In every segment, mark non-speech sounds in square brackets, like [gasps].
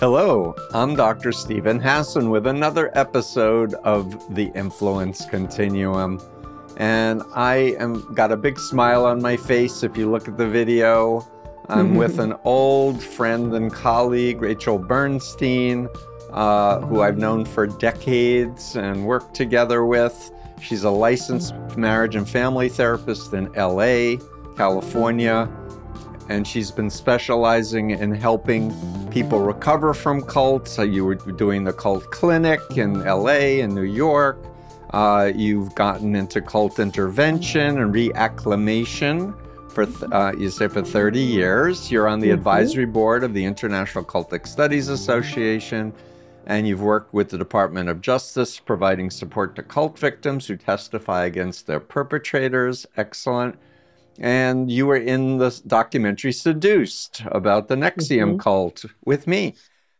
Hello, I'm Dr. Steven Hassan with another episode of the Influence Continuum. And I am got a big smile on my face if you look at the video. I'm [laughs] with an old friend and colleague, Rachel Bernstein, uh, who I've known for decades and worked together with. She's a licensed marriage and family therapist in LA, California and she's been specializing in helping people recover from cults. So you were doing the cult clinic in LA and New York. Uh, you've gotten into cult intervention and reacclimation for uh, you say for 30 years. You're on the mm-hmm. advisory board of the International Cultic Studies Association, and you've worked with the Department of Justice, providing support to cult victims who testify against their perpetrators. Excellent and you were in the documentary Seduced about the NXIVM mm-hmm. cult with me.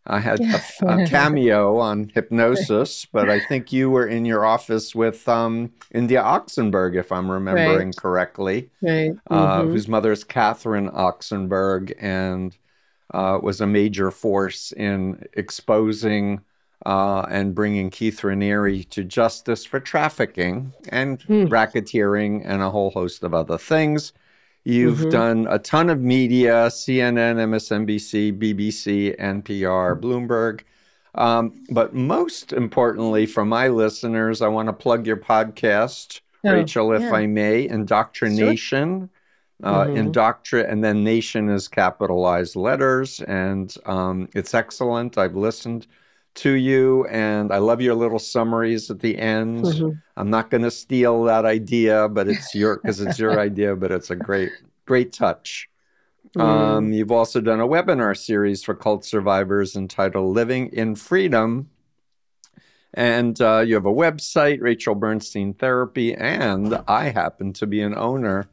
I had a, a, [laughs] cameo on hypnosis, but I think you were in your office with um, India Oxenberg, if I'm remembering right. correctly, right. Uh, mm-hmm. whose mother is Catherine Oxenberg and uh, was a major force in exposing uh, and bringing Keith Raniere to justice for trafficking and mm. racketeering and a whole host of other things. You've mm-hmm. done a ton of media CNN, MSNBC, BBC, NPR, Bloomberg. Um, but most importantly, for my listeners, I want to plug your podcast, oh, Rachel, if yeah. I may, IndoctriNATION. Sure. Uh, mm-hmm. And then nation is capitalized letters, and um, it's excellent. I've listened to you, and I love your little summaries at the end. Mm-hmm. I'm not going to steal that idea, but it's [laughs] your because it's your idea, but it's a great, great touch. Mm. Um, you've also done a webinar series for cult survivors entitled "Living in Freedom." And uh, you have a website, Rachel Bernstein Therapy, and I happen to be an owner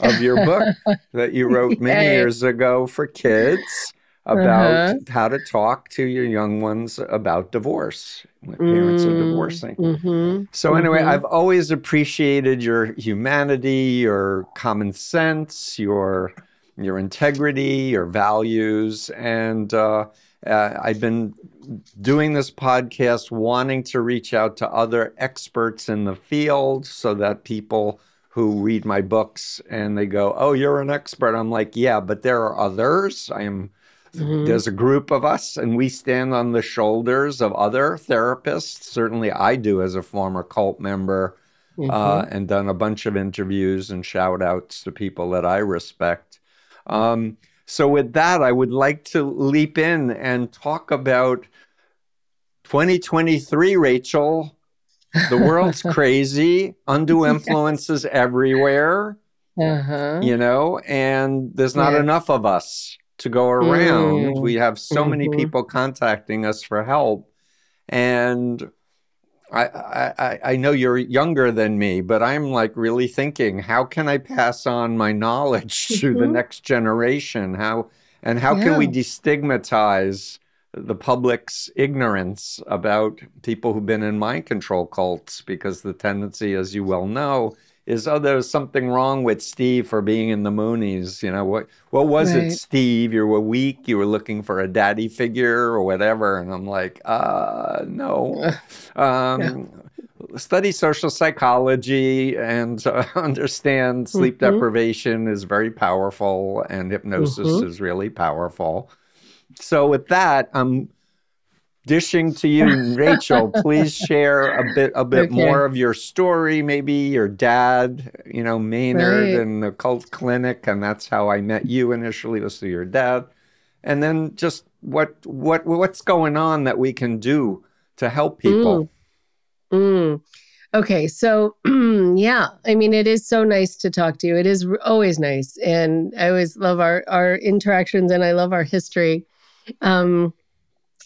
of your book [laughs] that you wrote many years ago for kids about uh-huh. how to talk to your young ones about divorce when parents mm, are divorcing. Mm-hmm, so anyway, mm-hmm. I've always appreciated your humanity, your common sense, your your integrity, your values, and uh, uh, I've been doing this podcast wanting to reach out to other experts in the field so that people who read my books and they go, "Oh, you're an expert." I'm like, "Yeah, but there are others. I am Mm-hmm. There's a group of us, and we stand on the shoulders of other therapists. Certainly, I do as a former cult member, uh, mm-hmm. uh, and done a bunch of interviews and shout outs to people that I respect. Um, so, with that, I would like to leap in and talk about 2023, Rachel. The world's [laughs] crazy, undue [laughs] influences everywhere. Uh-huh. You know, and there's not yeah. enough of us to go around. Mm. We have so mm-hmm. many people contacting us for help. And I, I, I know you're younger than me, but I'm like really thinking, how can I pass on my knowledge [laughs] to the mm-hmm. next generation? How and how yeah. can we destigmatize the public's ignorance about people who've been in mind control cults? Because the tendency, as you well know, is oh there's something wrong with Steve for being in the Moonies. You know what what was right. it, Steve? You were weak. You were looking for a daddy figure or whatever. And I'm like, uh, no. [laughs] Um, yeah. Study social psychology and uh, [laughs] understand sleep mm-hmm. deprivation is very powerful, and hypnosis mm-hmm. is really powerful. So with that, I'm dishing to you, Rachel. please share a bit a bit okay. more of your story. Maybe your dad, you know, Maynard right. and the cult clinic, and that's how I met you initially. Was through your dad, and then just what what what's going on that we can do to help people. Mm. Mm. Okay, so [clears throat] yeah, I mean, it is so nice to talk to you. It is always nice, and I always love our our interactions, and I love our history. Um,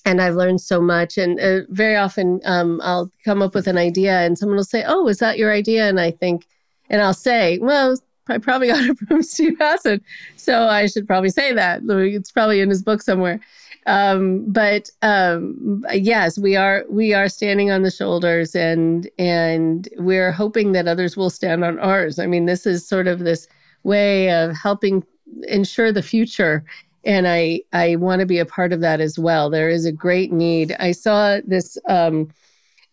and I've learned so much. And uh, very often, um, I'll come up with an idea, and someone will say, "Oh, is that your idea?" And I think, and I'll say, "Well, I probably got it from Steve Hassan, so I should probably say that. It's probably in his book somewhere." Um, but um, yes, we are we are standing on the shoulders, and and we're hoping that others will stand on ours. I mean, this is sort of this way of helping ensure the future and I I want to be a part of that as well. There is a great need. I saw this um,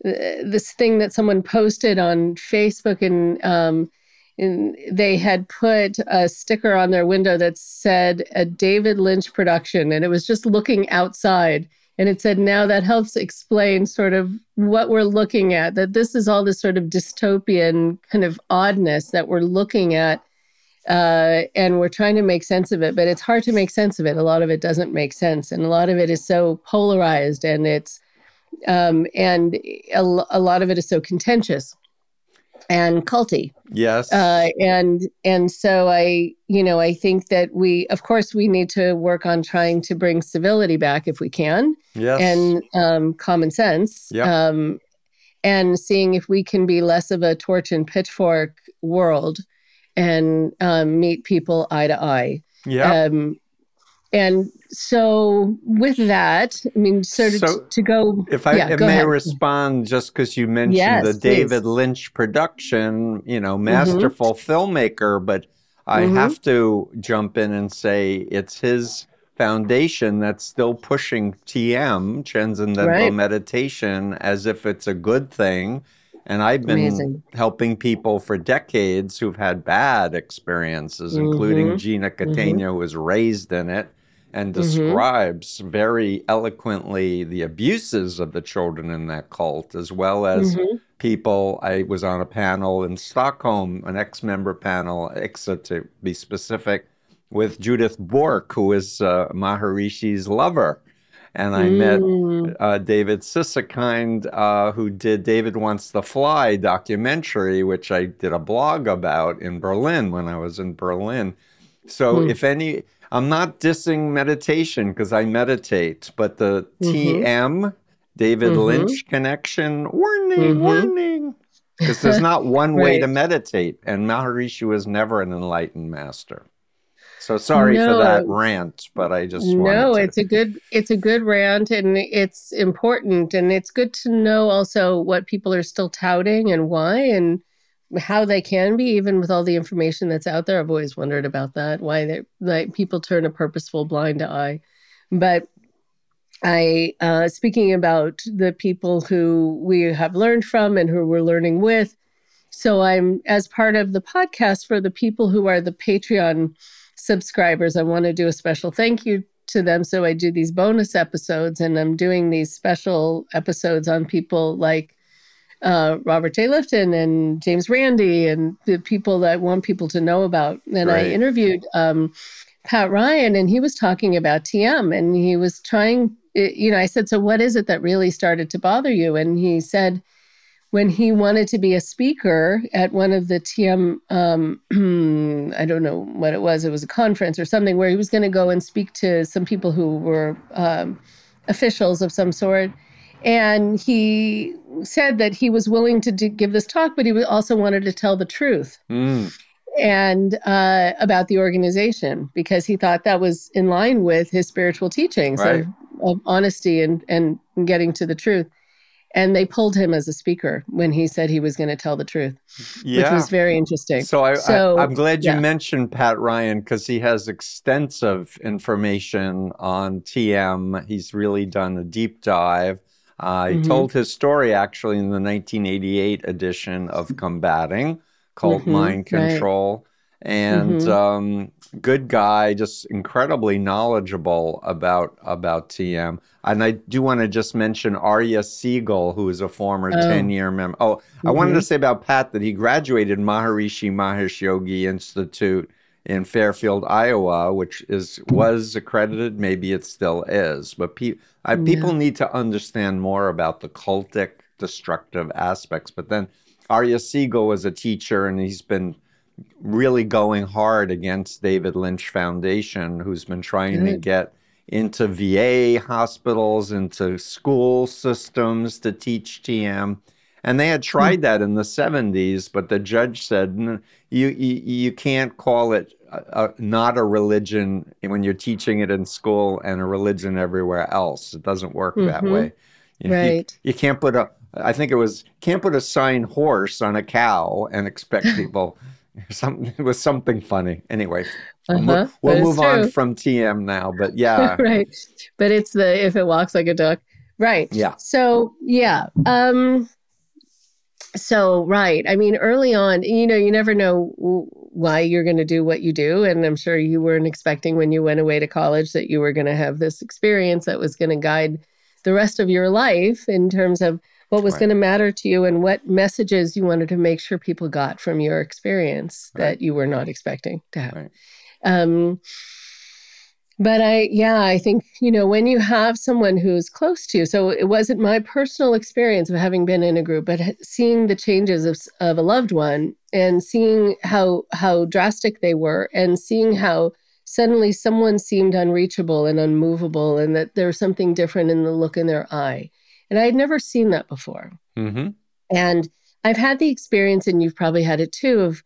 this thing that someone posted on Facebook, and um, and they had put a sticker on their window that said a David Lynch production, and it was just looking outside. And it said, now that helps explain sort of what we're looking at, that this is all this sort of dystopian kind of oddness that we're looking at uh, and we're trying to make sense of it, but it's hard to make sense of it. A lot of it doesn't make sense, and a lot of it is so polarized, and it's um, and a, a lot of it is so contentious and culty. Yes. Uh, and and so I, you know, I think that we, of course, we need to work on trying to bring civility back if we can. Yes. And um, common sense. Yep. Um, and seeing if we can be less of a torch and pitchfork world and um, meet people eye to eye. Yeah. Um, and so with that, I mean, sort of So, to go. If I yeah, if go may ahead. respond, just because you mentioned Yes, the please. David Lynch production, you know, masterful filmmaker, but I Mhm. have to jump in and say it's his foundation that's still pushing TM, Transcendental Right. Meditation, as if it's a good thing. And I've been Amazing. helping people for decades who've had bad experiences, including Mhm. Gina Catena, who was raised in it and Mhm. describes very eloquently the abuses of the children in that cult, as well as Mhm. people. I was on a panel in Stockholm, an ex member panel, ICSA to be specific, with Judith Bourque, who is uh, Maharishi's lover. And I met Mm. uh, David Sieveking, uh, who did David Wants to Fly documentary, which I did a blog about in Berlin when I was in Berlin. So Hmm. if any, I'm not dissing meditation because I meditate, but the Mhm. TM, David Mhm. Lynch connection, warning, Mhm. warning. Because there's not [laughs] one way to meditate, and Maharishi was never an enlightened master. So sorry for that rant, but I just no wanted to- it's a good it's a good rant and it's important and it's good to know also what people are still touting and why and how they can be even with all the information that's out there. I've always wondered about that why they like people turn a purposeful blind eye. But i uh speaking about the people who we have learned from and who we're learning with so i'm as part of the podcast for the people who are the patreon subscribers. I want to do a special thank you to them. So I do these bonus episodes and I'm doing these special episodes on people like uh, Robert J. Lifton and James Randi and the people that I want people to know about. And I interviewed um, Pat Ryan and he was talking about TM and he was trying, you know, I said, So what is it that really started to bother you? And he said, when he wanted to be a speaker at one of the TM, um, [clears throat] I don't know what it was, it was a conference or something where he was going to go and speak to some people who were um, officials of some sort. And he said that he was willing to do, give this talk, but he also wanted to tell the truth Mm, and uh, about the organization because he thought that was in line with his spiritual teachings Right. of, of honesty and, and getting to the truth. And they pulled him as a speaker when he said he was going to tell the truth, yeah. which was very interesting. So, I, So, I, am glad you yeah. mentioned Pat Ryan because he has extensive information on TM. He's really done a deep dive. Uh, he Mhm. told his story actually in the 1988 edition of Combating, called Mhm, Mind right. Control. And Mhm. um, good guy, just incredibly knowledgeable about about TM. And I do want to just mention Aryeh Siegel, who is a former Oh. 10 year member. Oh, I wanted to mm-hmm. say about Pat that he graduated Maharishi Mahesh Yogi Institute in Fairfield, Iowa, which is was accredited. Maybe it still is, but pe- I, Yeah. people need to understand more about the cultic destructive aspects. But then Aryeh Siegel was a teacher, and he's been really going hard against David Lynch Foundation, who's been trying to get into VA hospitals, into school systems to teach TM. And they had tried that in the 70s, but the judge said, "N- you, you, you can't call it a, a, not a religion when you're teaching it in school and a religion everywhere else. It doesn't work that Mhm. way. You, know, you- Right. you can't put a, I think it was, can't put a sign horse on a cow and expect [laughs] people, [laughs] something, it was something funny. Anyway, Uh-huh. We'll, we'll move on from TM now, but [laughs] yeah. right. But it's the if it walks like a duck. Right. Yeah. So, yeah. Um so right. I mean, early on, you know, you never know why you're going to do what you do and I'm sure you weren't expecting when you went away to college that you were going to have this experience that was going to guide the rest of your life in terms of what was right. going to matter to you and what messages you wanted to make sure people got from your experience right. that you were not expecting to have. Right. Um, but I, yeah, I think, you know, when you have someone who's close to you, so it wasn't my personal experience of having been in a group, but seeing the changes of, of a loved one and seeing how, how drastic they were and seeing how suddenly someone seemed unreachable and unmovable and that there was something different in the look in their eye. And I had never seen that before. Mm-hmm. And I've had the experience, and you've probably had it too, of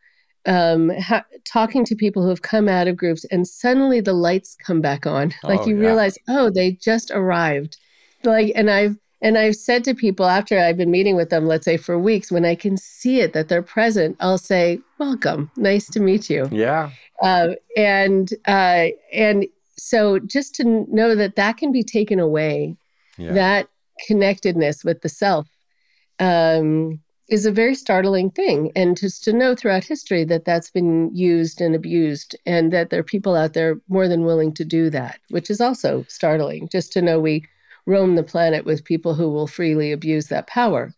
um, ha- talking to people who have come out of groups and suddenly the lights come back on. [laughs] Like oh, you yeah. realize, oh, they just arrived. Like, and I've, and I've said to people after I've been meeting with them, let's say for weeks, when I can see it that they're present, I'll say, "Welcome, nice to meet you." Yeah. Uh, and uh, and so just to know that that can be taken away, yeah. that connectedness with the self, um, is a very startling thing. And just to know throughout history that that's been used and abused, and that there are people out there more than willing to do that, which is also startling. Just to know we roam the planet with people who will freely abuse that power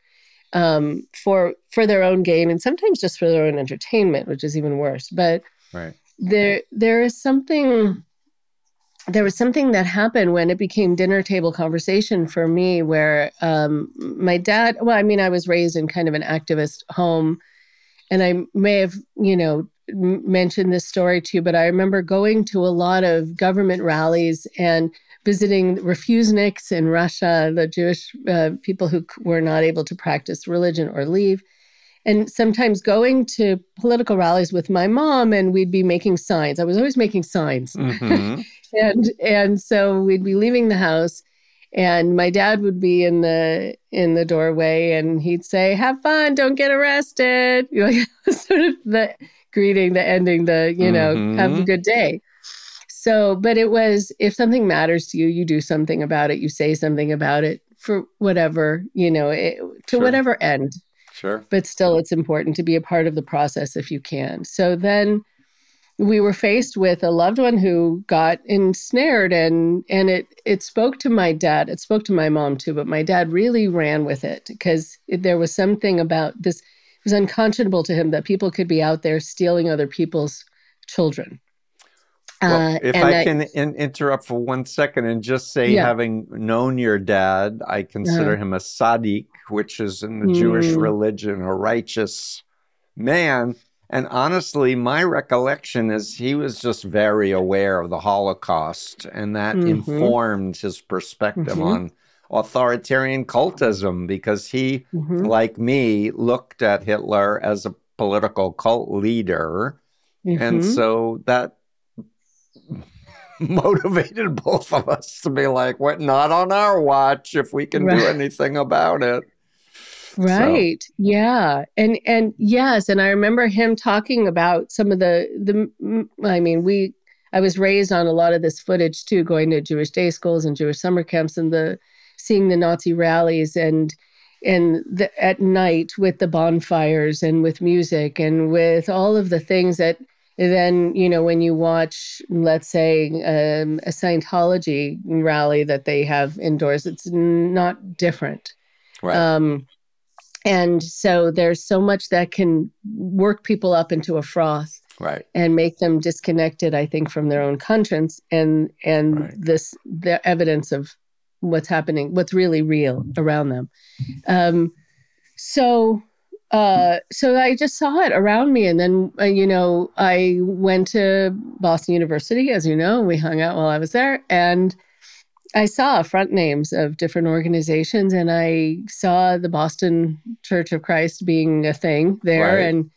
um, for for their own gain, and sometimes just for their own entertainment, which is even worse. But right. there there is something there was something that happened when it became dinner table conversation for me where um, my dad well i mean i was raised in kind of an activist home and i may have you know mentioned this story to you but i remember going to a lot of government rallies and visiting refuseniks in russia the jewish uh, people who were not able to practice religion or leave and sometimes going to political rallies with my mom and we'd be making signs i was always making signs mm-hmm. [laughs] and and so we'd be leaving the house and my dad would be in the in the doorway and he'd say have fun don't get arrested [laughs] you know [laughs] sort of the greeting the ending the you know mm-hmm. have a good day so but it was if something matters to you you do something about it you say something about it for whatever you know it, to sure. whatever end Sure. But still, it's important to be a part of the process if you can. So then we were faced with a loved one who got ensnared and and it it spoke to my dad it spoke to my mom too but my dad really ran with it because there was something about this it was unconscionable to him that people could be out there stealing other people's children well, uh, if I, I can in, interrupt for one second and just say, yeah. having known your dad, I consider uh, him a tzaddik, which is in the mm. Jewish religion a righteous man. And honestly, my recollection is he was just very aware of the Holocaust, and that mm-hmm. informed his perspective mm-hmm. on authoritarian cultism because he, mm-hmm. like me, looked at Hitler as a political cult leader. And mm-hmm. so that [laughs] motivated [laughs] both of us to be like, what, not on our watch if we can right. do anything about it. Right. So. Yeah. And and yes, and I remember him talking about some of the the I mean, we I was raised on a lot of this footage too, going to Jewish day schools and Jewish summer camps and the seeing the Nazi rallies and and the, at night with the bonfires and with music and with all of the things that then you know when you watch let's say um, a scientology rally that they have indoors it's not different right. um, and so there's so much that can work people up into a froth right and make them disconnected i think from their own conscience and and right. this the evidence of what's happening what's really real around them um, so uh, so I just saw it around me. And then, uh, you know, I went to Boston University, as you know, we hung out while I was there. And I saw front names of different organizations and I saw the Boston Church of Christ being a thing there right. and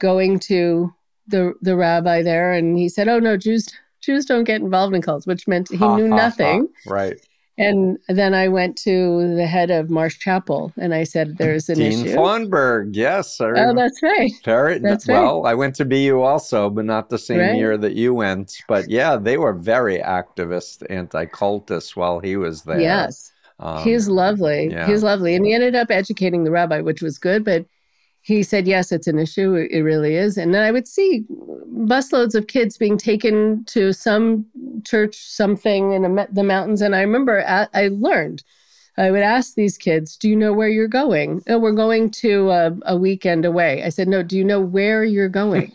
going to the the rabbi there and he said, "Oh no, Jews Jews don't get involved in cults," which meant he ha, knew ha, nothing. Ha. Right. And then I went to the head of Marsh Chapel and I said, There's an Dean issue. Yes. I Oh, that's right. Very That's right. well. I went to BU also, but not the same Right. year that you went. But yeah, they were very activist, anti-cultist while he was there. Yes. Um, He's lovely. yeah. He's lovely. And he ended up educating the rabbi, which was good. But he said, yes, it's an issue. It really is. And then I would see busloads of kids being taken to some church, something in the mountains. And I remember I learned, I would ask these kids, do you know where you're going? Oh, we're going to a, a weekend away. I said, no, do you know where you're going? [laughs]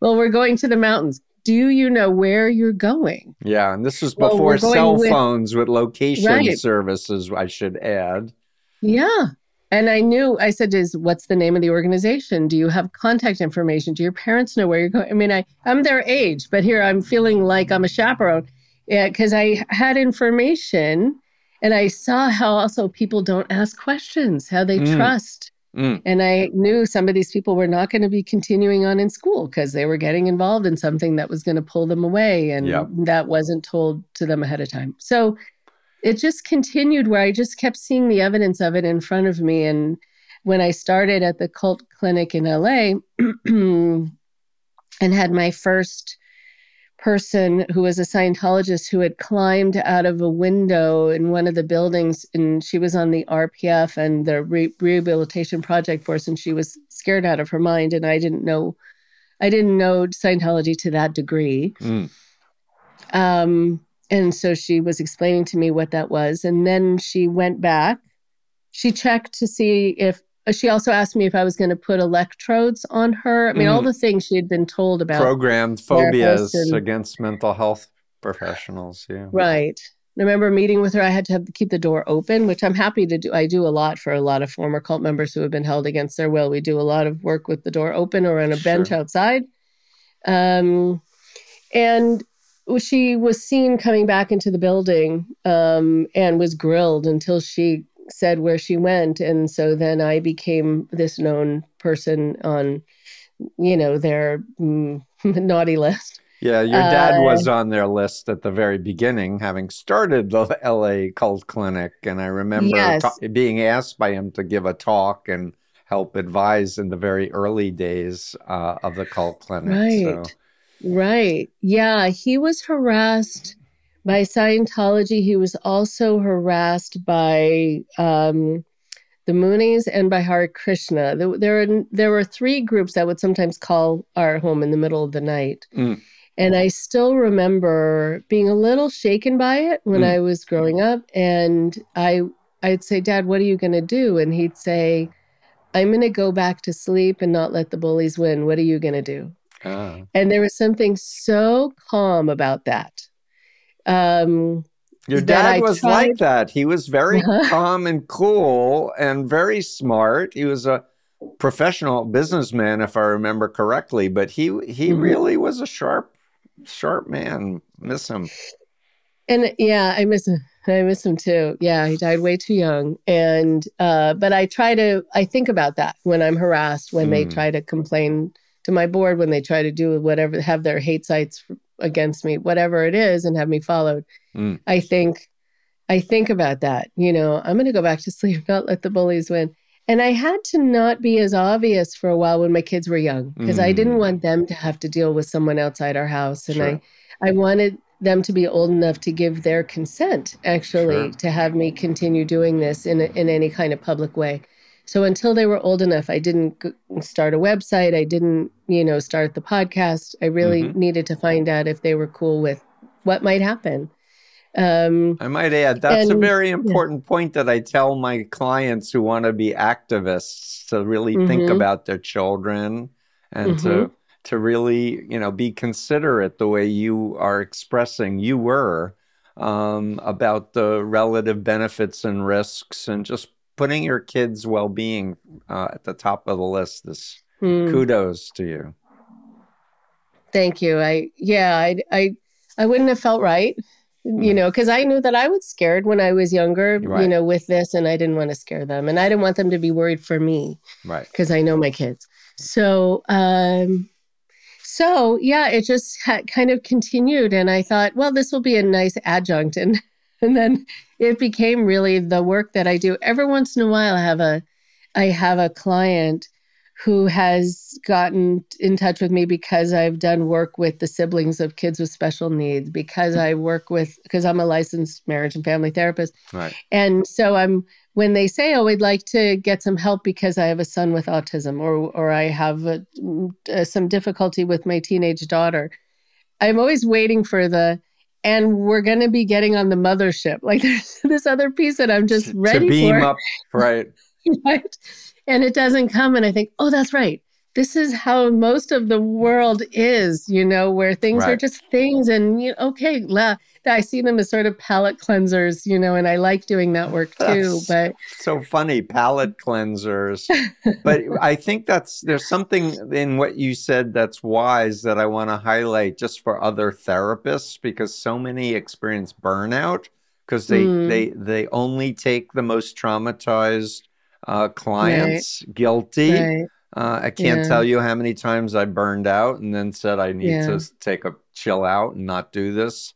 well, we're going to the mountains. Do you know where you're going? yeah, and this was before going cell with- phones with location Right. services. I should add. Yeah. And I knew, I said, is what's the name of the organization? Do you have contact information? Do your parents know where you're going? I mean, I, I'm their age, but here I'm feeling like I'm a chaperone because I had information and I saw how also people don't ask questions, how they Mm. trust. Mm, And I knew some of these people were not going to be continuing on in school because they were getting involved in something that was going to pull them away. And Yep. that wasn't told to them ahead of time. So it just continued where I just kept seeing the evidence of it in front of me. And when I started at the cult clinic in LA [clears throat] and had my first person who was a Scientologist who had climbed out of a window in one of the buildings and she was on the RPF and the re- rehabilitation project force and she was scared out of her mind and I didn't know I didn't know Scientology to that degree. mm. Um, and so she was explaining to me what that was. And then she went back. She checked to see if she also asked me if I was going to put electrodes on her. I mean, all Mhm. the things she had been told about. Programmed phobias and- against mental health professionals. Yeah. Right. I remember meeting with her. I had to have keep the door open, which I'm happy to do. I do a lot for a lot of former cult members who have been held against their will. We do a lot of work with the door open or on a bench outside. Um, and she was seen coming back into the building um, and was grilled until she said where she went. And so then I became this known person on, you know, their mm, [laughs] naughty list. Yeah, your dad Uh, was on their list at the very beginning, having started the [laughs] LA Cult Clinic. And I remember Yes. ta- being asked by him to give a talk and help advise in the very early days uh, of the Cult Clinic. So, Right. Yeah. He was harassed by Scientology. He was also harassed by um, the Moonies and by Hare Krishna. There, there, were, there were three groups that would sometimes call our home in the middle of the night. Mm. And I still remember being a little shaken by it when Mm. I was growing up. And I, I'd say, Dad, what are you going to do? And he'd say, I'm going to go back to sleep and not let the bullies win. What are you going to do? Ah. And there was something so calm about that. Um, Your dad I was like that. He was very Uh-huh. calm and cool and very smart. He was a professional businessman, if I remember correctly, but he he Mhm. really was a sharp, sharp man. Miss him. and yeah, I miss him. I miss him too. Yeah, he died way too young. And uh, but I try to I think about that when I'm harassed, when they Mm. try to complain to my board, when they try to do whatever, have their hate sites against me, whatever it is, and have me followed. Mm. I think I think about that. You know, I'm going to go back to [laughs] sleep, not let the bullies win. And I had to not be as obvious for a while when my kids were young because I didn't Mm. want them to have to deal with someone outside our house. And Sure. I, I wanted them to be old enough to give their consent, actually, Sure. to have me continue doing this in, in any kind of public way. So until they were old enough, I didn't g- start a website. I didn't, you know, start the podcast. I really Mhm. needed to find out if they were cool with what might happen. Um, I might add that's a very important point that I tell my clients who want to be activists to really think Mhm. about their children and Mm-hmm. to to really you know be considerate the way you are expressing you were um, about the relative benefits and risks and just putting your kids' well-being uh, at the top of the list is hmm. kudos to you. Thank you. I yeah, I I I wouldn't have felt right, you Mm. know, because I knew that I was scared when I was younger, you know, with this, and I didn't want to scare them, and I didn't want them to be worried for me Right. because I know my kids. So um, so yeah, it just kind of continued, and I thought, well, this will be a nice adjunct, and and then it became really the work that I do. Every once in a while, I have a I have a client who has gotten in touch with me because I've done work with the siblings of kids with special needs, because I work with, because I'm a licensed marriage and family therapist. Right. And so I'm, when they say, oh, we'd like to get some help because I have a son with autism or, or I have a, uh, some difficulty with my teenage daughter, I'm always waiting for the, and we're going to be getting on the mothership. Like [laughs] there's this other piece that I'm just ready to beam for. up, right? [laughs] right and it doesn't come and i think oh that's right this is how most of the world is you know where things right. are just things and you know, okay la, i see them as sort of palate cleansers you know and i like doing that work too that's but so funny palate cleansers but i think that's there's something in what you said that's wise that i want to highlight just for other therapists because so many experience burnout because they mm. they they only take the most traumatized uh, clients right. guilty. Right. Uh, I can't yeah. tell you how many times I burned out and then said I need yeah. to take a chill out and not do this.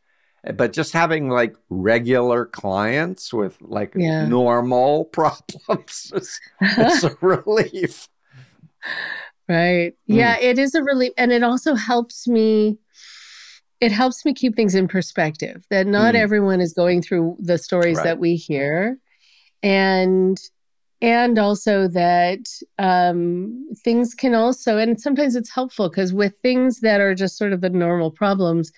But just having like regular clients with like yeah. normal [laughs] problems is, is a [laughs] relief. Right. Mm. Yeah, it is a relief. And it also helps me it helps me keep things in perspective that not mm. everyone is going through the stories right. that we hear and and also that um, things can also and sometimes it's helpful because with things that are just sort of the normal problems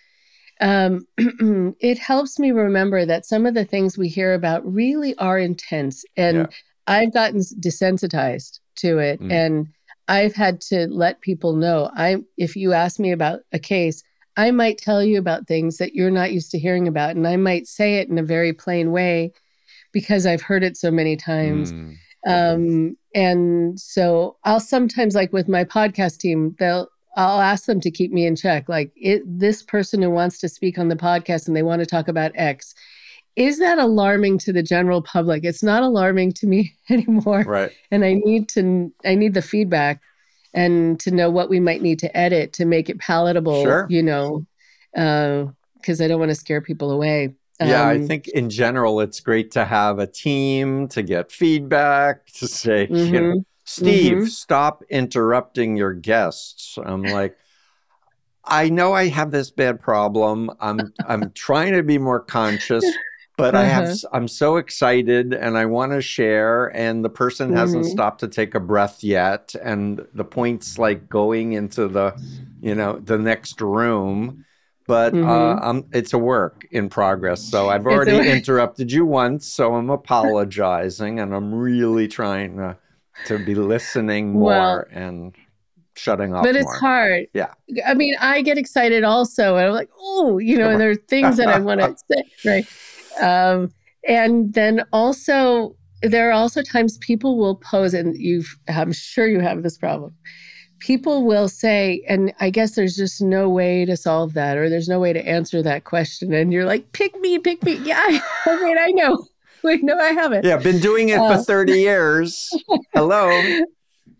um, [clears throat] it helps me remember that some of the things we hear about really are intense and yeah. i've gotten desensitized to it mm. and i've had to let people know i if you ask me about a case i might tell you about things that you're not used to hearing about and i might say it in a very plain way because i've heard it so many times mm um, and so I'll sometimes like with my podcast team, they'll I'll ask them to keep me in check. Like it, this person who wants to speak on the podcast and they want to talk about X, is that alarming to the general public? It's not alarming to me [laughs] anymore. Right. And I need to I need the feedback and to know what we might need to edit to make it palatable. Sure. You know, because uh, I don't want to scare people away. Yeah, um, I think in general, it's great to have a team to get feedback, to say, mm-hmm, you know, Steve, mm-hmm. stop interrupting your guests. I'm like, I know I have this bad problem. I'm I'm trying to be more conscious, but uh-huh. I have uh-huh. I'm so excited and I want to share and the person mm-hmm. hasn't stopped to take a breath yet and the point's like going into the you know the next room but uh, mm-hmm. uh, it's a work in progress. So I've already interrupted you once, so I'm [laughs] apologizing, and I'm really trying to, to be listening [laughs] more well, and shutting off. But it's more. hard. Yeah. I mean, I get excited also, and I'm like, oh, you know, and there are things that I want to [laughs] say, right? Um, and then also, there are also times people will pose, and you've, I'm sure you have this problem people will say, and I guess there's just no way to solve that, or there's no way to answer that question. And you're like, pick me, pick me. Yeah, [laughs] I mean, I know. [laughs] Wait, no, I haven't. Yeah, been doing it uh, for 30 [laughs] years. Hello.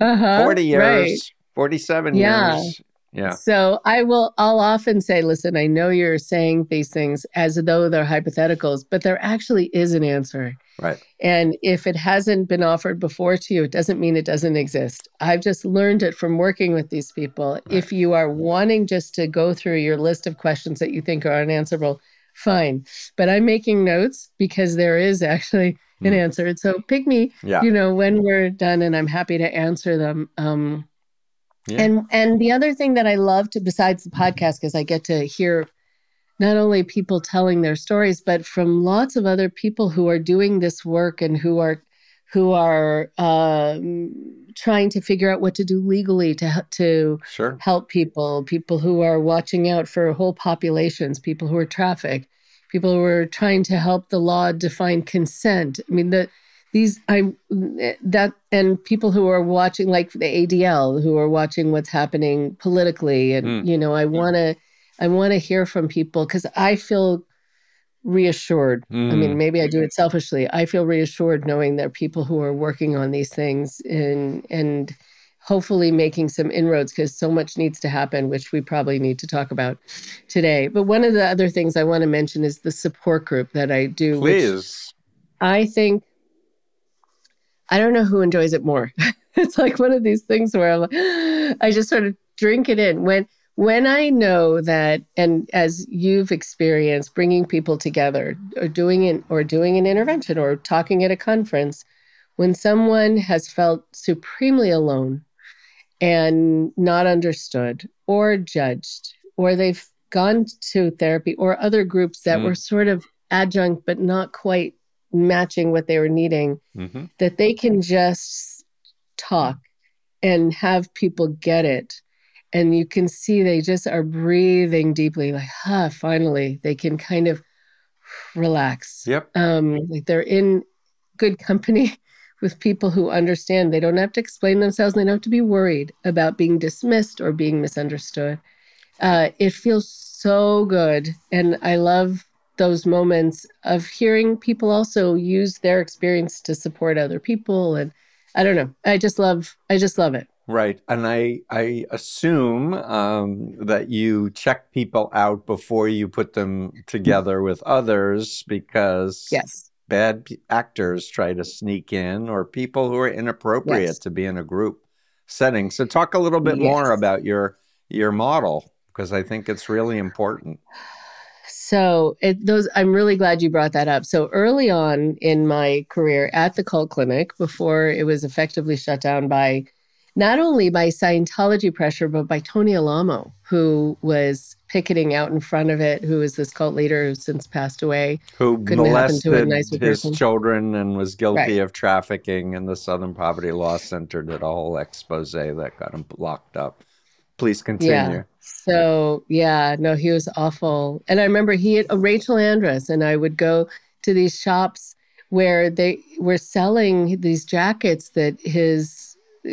Uh-huh, 40 years, right. 47 yeah. years. Yeah. So I will, I'll often say, listen, I know you're saying these things as though they're hypotheticals, but there actually is an answer. Right. And if it hasn't been offered before to you, it doesn't mean it doesn't exist. I've just learned it from working with these people. Right. If you are wanting just to go through your list of questions that you think are unanswerable, fine. But I'm making notes because there is actually an mm. answer. So pick me, yeah. you know, when we're done and I'm happy to answer them. Um, yeah. And and the other thing that I love to besides the podcast because I get to hear not only people telling their stories, but from lots of other people who are doing this work and who are who are um, trying to figure out what to do legally to to sure. help people, people who are watching out for whole populations, people who are trafficked, people who are trying to help the law define consent. I mean, the these I that and people who are watching, like the ADL, who are watching what's happening politically, and mm. you know, I want to I want to hear from people because I feel reassured. Mm. I mean, mm. maybe I do it selfishly. I feel reassured knowing there are people who are working on these things and and hopefully making some inroads because so much needs to happen, which we probably need to talk about today. But one of the other things I want to mention is the support group that I do. Please. I think I don't know who enjoys it more. [laughs] it's like one of these things where I'm like, [gasps] I just sort of drink it in when when I know that, and as you've experienced, bringing people together or doing it or doing an intervention or talking at a conference, when someone has felt supremely alone and not understood or judged, or they've gone to therapy or other groups that mm. were sort of adjunct but not quite matching what they were needing, mm-hmm. that they can just talk and have people get it. And you can see they just are breathing deeply, like, huh, finally, they can kind of relax. Yep. Um, like they're in good company [laughs] with people who understand they don't have to explain themselves they don't have to be worried about being dismissed or being misunderstood uh, it feels so good and i love those moments of hearing people also use their experience to support other people and i don't know i just love i just love it right and i i assume um, that you check people out before you put them together with others because yes bad actors try to sneak in or people who are inappropriate yes. to be in a group setting. So talk a little bit yes. more about your your model because I think it's really important. So it, those I'm really glad you brought that up. So early on in my career at the cult clinic before it was effectively shut down by not only by Scientology pressure, but by Tony Alamo, who was picketing out in front of it, who was this cult leader who's since passed away. Who Couldn't molested his person. children and was guilty right. of trafficking, and the Southern Poverty Law Center did a whole expose that got him locked up. Please continue. Yeah. So, yeah, no, he was awful. And I remember he had uh, Rachel Andress, and I would go to these shops where they were selling these jackets that his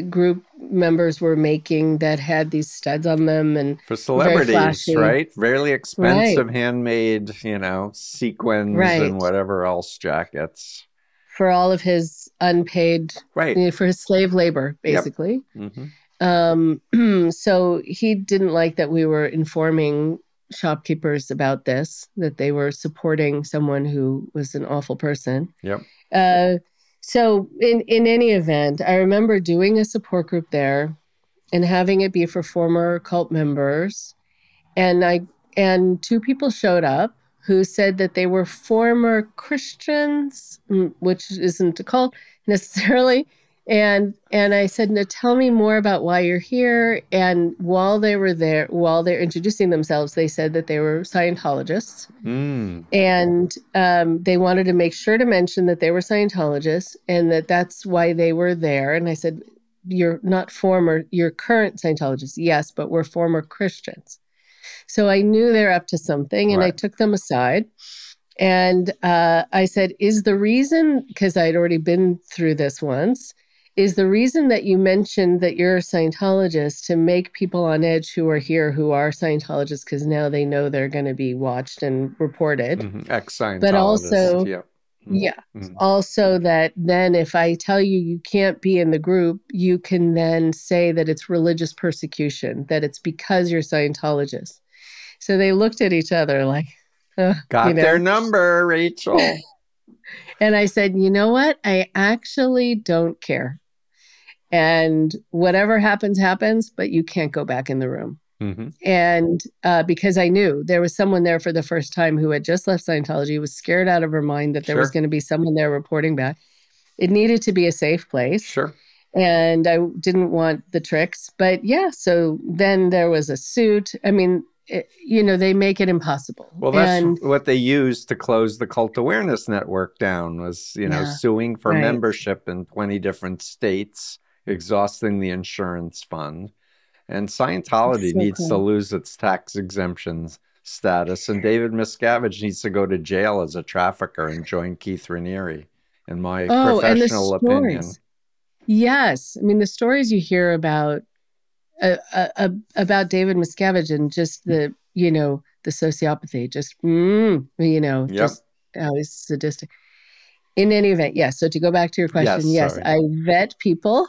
group members were making that had these studs on them and for celebrities right really expensive right. handmade you know sequins right. and whatever else jackets for all of his unpaid right you know, for his slave labor basically yep. mm-hmm. um, [clears throat] so he didn't like that we were informing shopkeepers about this that they were supporting someone who was an awful person yep uh, so in in any event, I remember doing a support group there and having it be for former cult members. And I and two people showed up who said that they were former Christians, mm, which isn't a cult necessarily, and and I said, "Now tell me more about why you're here." And while they were there, while they're introducing themselves, they said that they were Scientologists, mm. and um, they wanted to make sure to mention that they were Scientologists and that that's why they were there. And I said, "You're not former, you're current Scientologists, yes, but we're former Christians." So I knew they're up to something, and right. I took them aside. And uh, I said, Is the reason, because I'd already been through this once, is the reason that you mentioned that you're a Scientologist to make people on edge who are here who are Scientologists because now they know they're going to be watched and reported. Mm-hmm. Ex Scientologists. But also, yeah. Mm-hmm. Yeah. Mm-hmm. Also, that then if I tell you you can't be in the group, you can then say that it's religious persecution, that it's because you're Scientologist. So they looked at each other like, [laughs] uh, got you know. their number, Rachel. [laughs] and I said, you know what? I actually don't care and whatever happens happens but you can't go back in the room. Mm-hmm. and uh, because i knew there was someone there for the first time who had just left scientology was scared out of her mind that there sure. was going to be someone there reporting back. It needed to be a safe place. Sure. And i didn't want the tricks but yeah so then there was a suit. I mean it, you know they make it impossible. Well that's and, what they used to close the cult awareness network down was you know yeah, suing for right. membership in 20 different states exhausting the insurance fund. And Scientology so needs cool. to lose its tax exemptions status. And David Miscavige needs to go to jail as a trafficker and join Keith Raniere, in my oh, professional opinion. Yes. I mean, the stories you hear about uh, uh, uh, about David Miscavige and just the, you know, the sociopathy, just, mm, you know, yep. just how he's sadistic. In any event, yes. So to go back to your question, yes, yes I vet people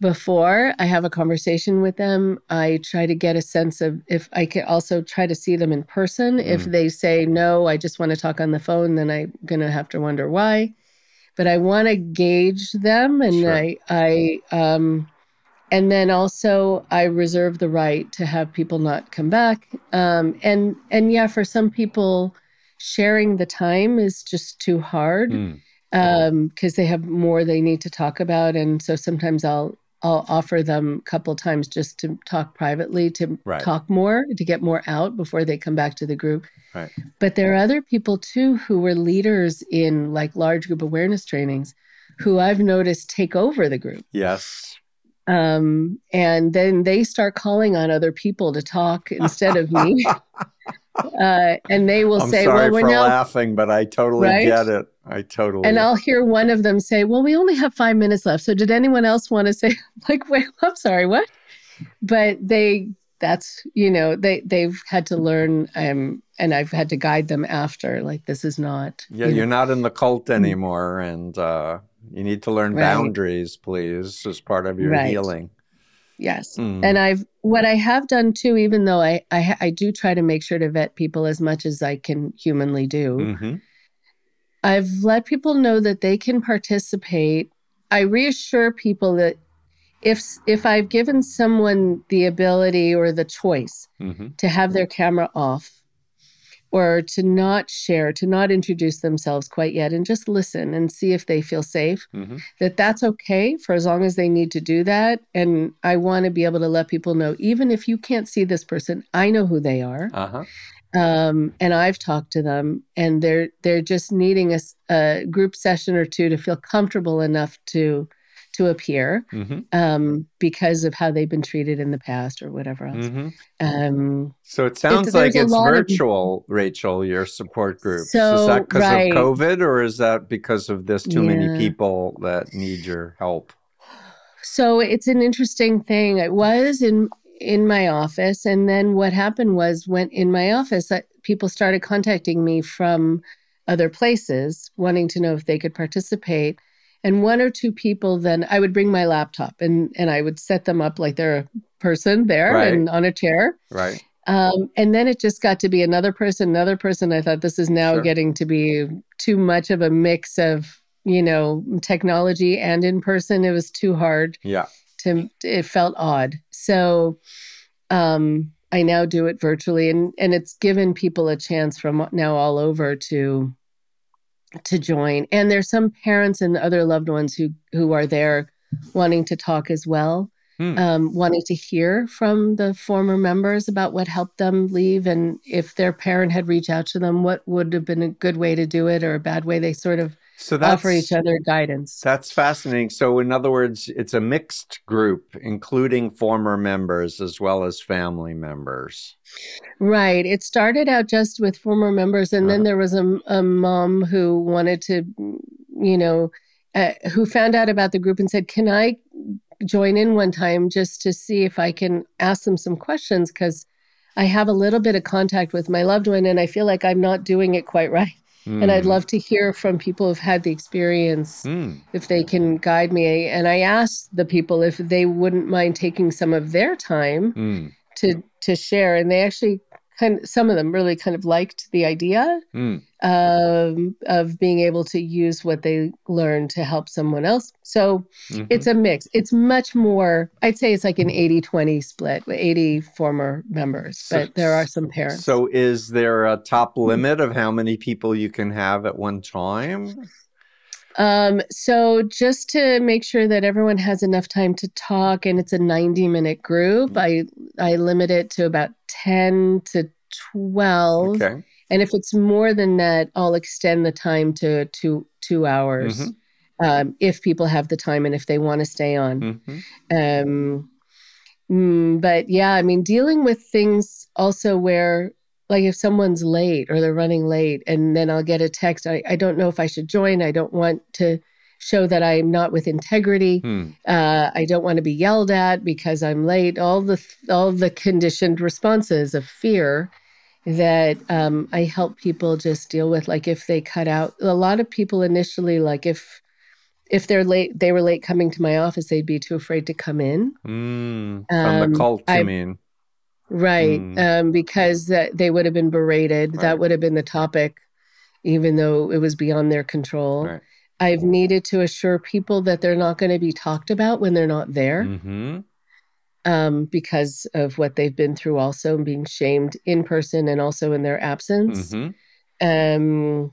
before I have a conversation with them, I try to get a sense of if I can also try to see them in person. Mm. If they say, no, I just want to talk on the phone, then I'm going to have to wonder why. But I want to gauge them. And sure. I, I, um, and then also I reserve the right to have people not come back. Um, and, and yeah, for some people, sharing the time is just too hard. Mm because um, they have more they need to talk about and so sometimes i'll I'll offer them a couple times just to talk privately, to right. talk more, to get more out before they come back to the group. Right. But there are other people too who were leaders in like large group awareness trainings who I've noticed take over the group. Yes. Um, and then they start calling on other people to talk instead of me. [laughs] uh, and they will I'm say, "Well, we're for now laughing, but I totally right? get it. I totally." And I'll hear one of them say, "Well, we only have five minutes left. So, did anyone else want to say?" [laughs] Like, wait, [laughs] I'm sorry, what? But they, that's you know, they they've had to learn, um, and I've had to guide them after. Like, this is not. Yeah, you are not in the cult mm. anymore, and uh, you need to learn right. boundaries, please, as part of your right. healing. Yes. Mm. And I've what I have done too, even though I, I I do try to make sure to vet people as much as I can humanly do. Mm-hmm. I've let people know that they can participate. I reassure people that if if I've given someone the ability or the choice mm-hmm. to have their camera off, or to not share, to not introduce themselves quite yet and just listen and see if they feel safe, mm-hmm. that that's okay for as long as they need to do that. And I want to be able to let people know, even if you can't see this person, I know who they are. Uh-huh. Um, and I've talked to them, and they're they're just needing a, a group session or two to feel comfortable enough to to appear mm-hmm. um, because of how they've been treated in the past or whatever else. Mm-hmm. Um, so it sounds it, like it's virtual, of, Rachel, your support group. So, is that because right. of COVID or is that because of this too yeah. many people that need your help? So it's an interesting thing. It was in in my office, and then what happened was when in my office, I, people started contacting me from other places, wanting to know if they could participate. And one or two people then i would bring my laptop and and i would set them up like they're a person there right. and on a chair. Right. Um, and then it just got to be another person another person. I thought this is now sure. getting to be too much of a mix of you know technology and in person. It was too hard. Yeah to it felt odd so um i now do it virtually and and it's given people a chance from now all over to to join. And there's some parents and other loved ones who who are there wanting to talk as well, hmm. um, wanting to hear from the former members about what helped them leave, and if their parent had reached out to them, what would have been a good way to do it or a bad way. They sort of so that's, offer each other guidance. That's fascinating. So, in other words, it's a mixed group, including former members as well as family members. Right. It started out just with former members, and uh-huh. then there was a, a mom who wanted to, you know, uh, who found out about the group and said, Can I join in one time just to see if I can ask them some questions? Because I have a little bit of contact with my loved one, and I feel like I'm not doing it quite [laughs] right. Mm. And I'd hmm. love to hear from people who've had the experience mm. if they can guide me. And I asked the people if they wouldn't mind taking some of their time mm. to to share. And they actually kind of, some of them really kind of liked the idea mm. um, of being able to use what they learned to help someone else. So mm-hmm. it's a mix. It's much more, I'd say it's like an 80 20 split, with 80 former members, so, but there are some parents. So is there a top limit of how many people you can have at one time? Um, so just to make sure that everyone has enough time to talk and it's a 90 minute group, mm. I I limit it to about 10 to 12. Okay. And if it's more than that, I'll extend the time to two two hours. Mm-hmm. Um, if people have the time and if they want to stay on. Mm-hmm. Um, mm, but yeah, I mean, dealing with things also where like if someone's late or they're running late and then I'll get a text, I, I don't know if I should join. I don't want to show that I'm not with integrity. Hmm. Uh, I don't want to be yelled at because I'm late. All the all the conditioned responses of fear that um, I help people just deal with. Like if they cut out a lot of people initially, like if if they're late, they were late coming to my office, they'd be too afraid to come in. Mm, from um, the cult, I, mean? Right. Mm. Um, because that they would have been berated. Right. That would have been the topic, even though it was beyond their control. Right. I've needed to assure people that they're not going to be talked about when they're not there. Mm-hmm. Um, because of what they've been through, also being shamed in person and also in their absence. Mm-hmm. Um,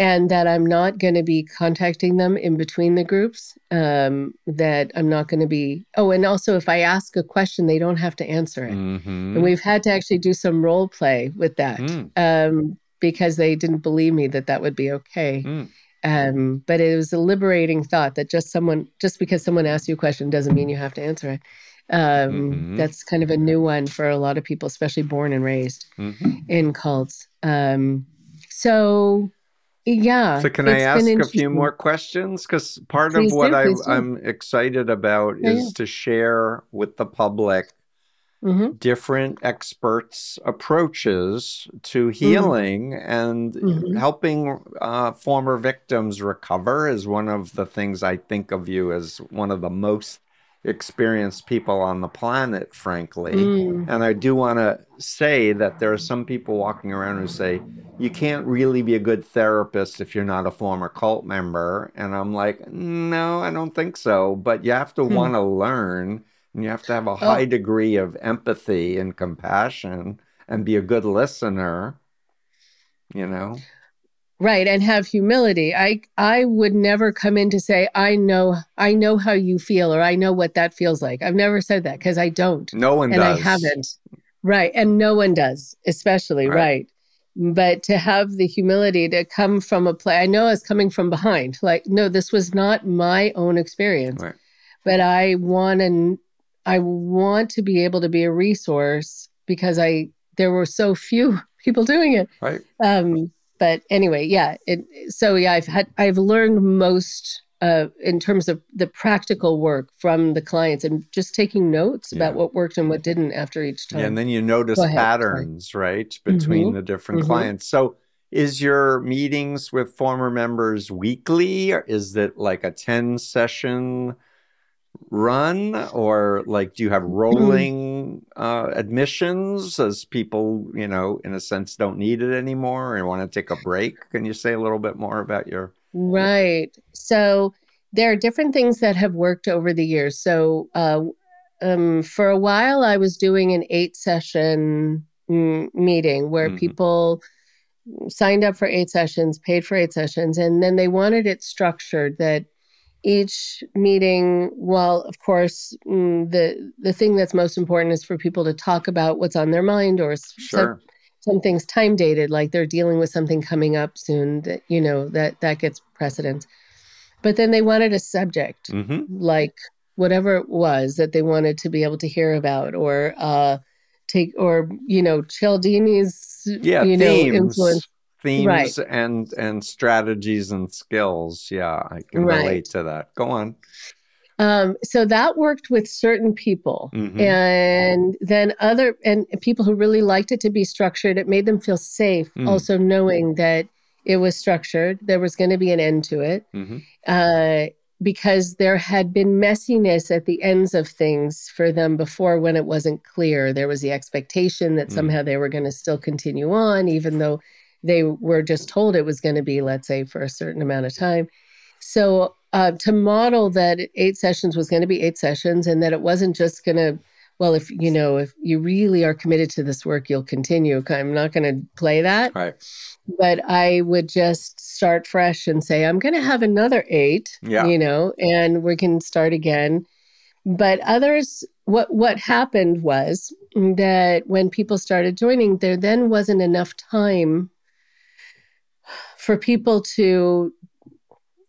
and that I'm not going to be contacting them in between the groups. Um, that I'm not going to be. Oh, and also if I ask a question, they don't have to answer it. Mm-hmm. And we've had to actually do some role play with that mm. um, because they didn't believe me that that would be okay. Mm. Um, but it was a liberating thought that just someone, just because someone asks you a question, doesn't mean you have to answer it. Um, mm-hmm. That's kind of a new one for a lot of people, especially born and raised mm-hmm. in cults. Um, so yeah. So can I ask a few more questions? Because part please of what do, I, am excited about yeah, is yeah. to share with the public mm-hmm. different experts' approaches to mm-hmm. healing mm-hmm. and mm-hmm. helping uh, former victims recover is one of the things I think of you as one of the most experienced people on the planet, frankly. Mm. And I do want to say that there are some people walking around who say, you can't really be a good therapist if you're not a former cult member. And I'm like, no, I don't think so. But you have to mm. want to learn and you have to have a oh. high degree of empathy and compassion and be a good listener, you know? Right and have humility i i would never come in to say i know i know how you feel or i know what that feels like i've never said that because i don't no one and does. i haven't right and no one does especially right. right. but to have the humility to come from a place i know it's coming from behind like no this was not my own experience right. but i want and i want to be able to be a resource because i there were so few [laughs] people doing it right um but anyway, yeah. It, so yeah, I've had I've learned most uh, in terms of the practical work from the clients and just taking notes about what worked and what didn't after each time. Yeah, and then you notice patterns, right, between mm-hmm. the different mm-hmm. clients. So is your meetings with former members weekly? Or is it like a 10 session run or like do you have mm-hmm. rolling uh, admissions as people you know in a sense don't need it anymore and want to take a break can you say a little bit more about your right so there are different things that have worked over the years so uh, um, for a while i was doing an eight session mm, meeting where mm-hmm. people signed up for eight sessions paid for eight sessions and then they wanted it structured that each meeting well of course mm, the the thing that's most important is for people to talk about what's on their mind or sure. some, some things time dated like they're dealing with something coming up soon that you know that that gets precedence but then they wanted a subject mm-hmm. like whatever it was that they wanted to be able to hear about or uh take or you know cialdini's yeah, you themes. know influence themes right. and and strategies and skills. Yeah, I can right. relate to that. Go on. Um, so that worked with certain people, mm-hmm. and then other and people who really liked it to be structured. It made them feel safe, mm. also knowing that it was structured. There was going to be an end to it. Mm-hmm. Uh, because there had been messiness at the ends of things for them before when it wasn't clear. There was the expectation that mm. somehow they were going to still continue on, even though they were just told it was going to be, let's say, for a certain amount of time. So uh, to model that eight sessions was going to be eight sessions and that it wasn't just going to, well, if you know, if you really are committed to this work, you'll continue. I'm not going to play that. Right. But I would just start fresh and say, I'm going to have another eight, yeah. you know, and we can start again. But others, what what happened was that when people started joining, there then wasn't enough time for people to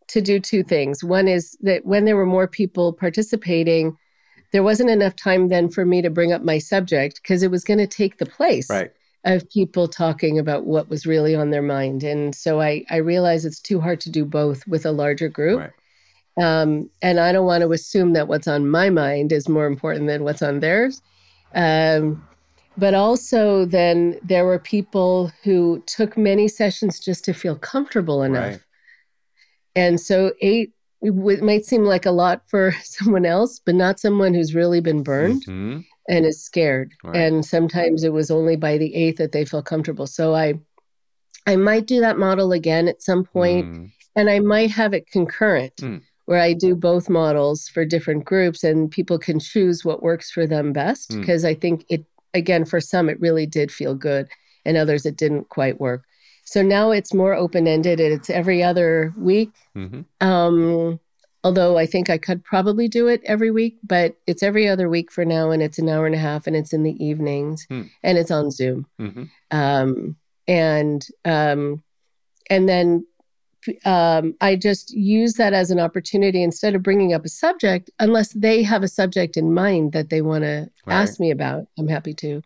to do two things. One is that when there were more people participating, there wasn't enough time then for me to bring up my subject because it was going to take the place right. of people talking about what was really on their mind. And so I, I realize it's too hard to do both with a larger group. Right. Um, and I don't want to assume that what's on my mind is more important than what's on theirs. Um, but also, then there were people who took many sessions just to feel comfortable enough. Right. And so, eight it might seem like a lot for [laughs] someone else, but not someone who's really been burned Mhm. and is scared. Right. And sometimes it was only by the eighth that they feel comfortable. So I I might do that model again at some point, Mm. and I might have it concurrent Mm. where I do both models for different groups and people can choose what works for them best Mm. because I think it again for some it really did feel good and others it didn't quite work. So now it's more open-ended and it's every other week Mhm. um, although I think I could probably do it every week, but it's every other week for now, and it's an hour and a half, and it's in the evenings, Hmm. and it's on Zoom. Mhm. Um, and um, and then um, I just use that as an opportunity instead of bringing up a subject, unless they have a subject in mind that they want to Right. ask me about. I'm happy to.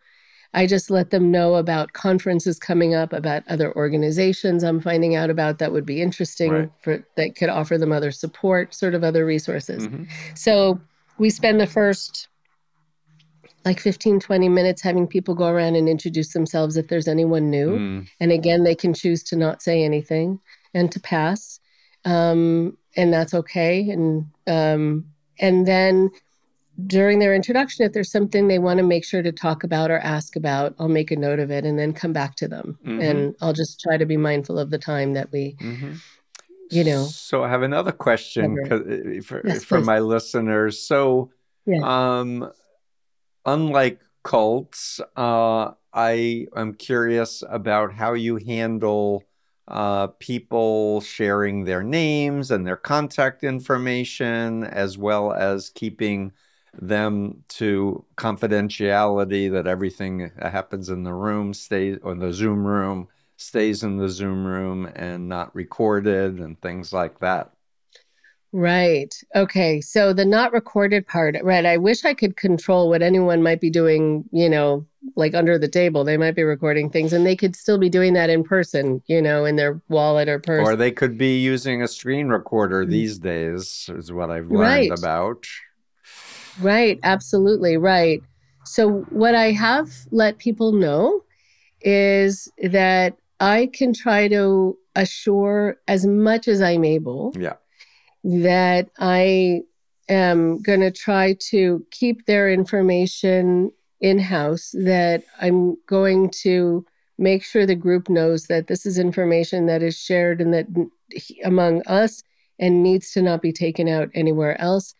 I just let them know about conferences coming up, about other organizations I'm finding out about that would be interesting Right. for that could offer them other support, sort of other resources. Mhm. So we spend the first like 15, 20 minutes having people go around and introduce themselves if there's anyone new. Mm. And again, they can choose to not say anything and to pass. Um, and that's okay. And um, and then during their introduction, if there's something they want to make sure to talk about or ask about, I'll make a note of it and then come back to them. Mhm. And I'll just try to be mindful of the time that we, Mhm. you know. So I have another question 'cause, uh, for, Yes, for my listeners. So, Yeah. um, unlike cults, uh, I am curious about how you handle uh, people sharing their names and their contact information, as well as keeping them to confidentiality that everything that happens in the room stays or the Zoom room stays in the Zoom room and not recorded and things like that. Right. Okay. So the not recorded part, right? I wish I could control what anyone might be doing, you know, like under the table. They might be recording things and they could still be doing that in person, you know, in their wallet or purse. Or they could be using a screen recorder Mm. these days, is what I've learned Right. about. Right, absolutely right. So what I have let people know is that I can try to assure as much as I'm able Yeah. That I am going to try to keep their information in house, that I'm going to make sure the group knows that this is information that is shared and that among us and needs to not be taken out anywhere else.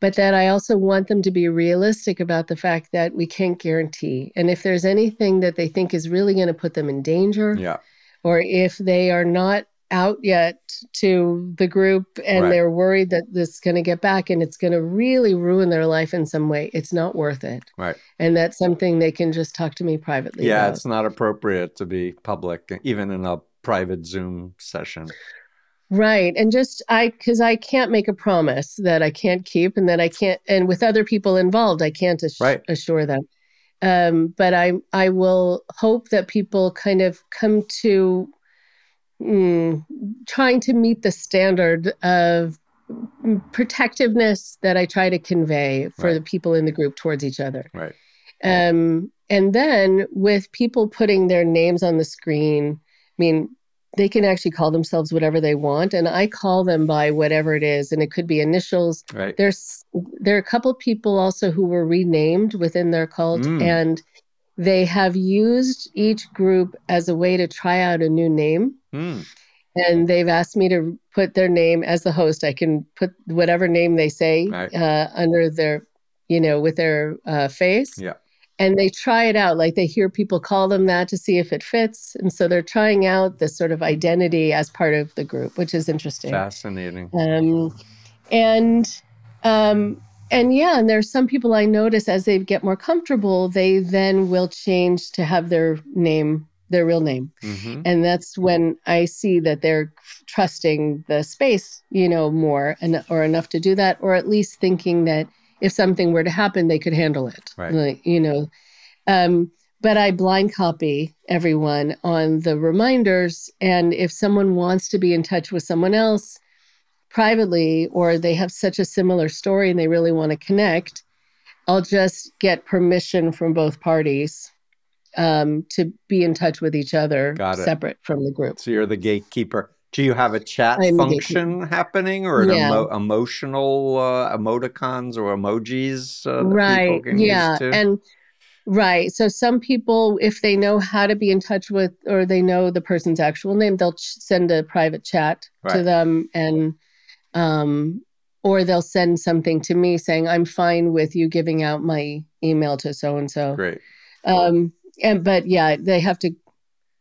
But that I also want them to be realistic about the fact that we can't guarantee. And if there's anything that they think is really going to put them in danger, Yeah. or if they are not out yet to the group and Right. they're worried that this is going to get back and it's going to really ruin their life in some way, it's not worth it. Right. And that's something they can just talk to me privately Yeah, about. it's not appropriate to be public, even in a private Zoom session. Right. And just I because I can't make a promise that I can't keep and that I can't and with other people involved, I can't ass- Right. assure them. Um, but I I will hope that people kind of come to mm, trying to meet the standard of protectiveness that I try to convey for Right. the people in the group towards each other. Right. Um, and then with people putting their names on the screen, I mean, they can actually call themselves whatever they want, and I call them by whatever it is, and it could be initials. Right. There's there are a couple people also who were renamed within their cult, Mm. and they have used each group as a way to try out a new name. Hmm. And they've asked me to put their name as the host. I can put whatever name they say Right. uh, under their, you know, with their uh, face Yeah. and they try it out like they hear people call them that to see if it fits and so they're trying out this sort of identity as part of the group which is interesting Fascinating. um, and um, and yeah and there's some people i notice as they get more comfortable they then will change to have their name their real name. Hmm and that's when i see that they're trusting the space you know more and or enough to do that or at least thinking that if something were to happen they could handle it Right. like you know. Um but i blind copy everyone on the reminders and if someone wants to be in touch with someone else privately or they have such a similar story and they really want to connect i'll just get permission from both parties um, to be in touch with each other separate from the group. So you're the gatekeeper. Do you have a chat I function happening or an Yeah. emo- emotional uh, emoticons or emojis uh, right can yeah and right so some people if they know how to be in touch with or they know the person's actual name they'll ch- send a private chat to them and um or they'll send something to me saying i'm fine with you giving out my email to so and so Great. um and but yeah they have to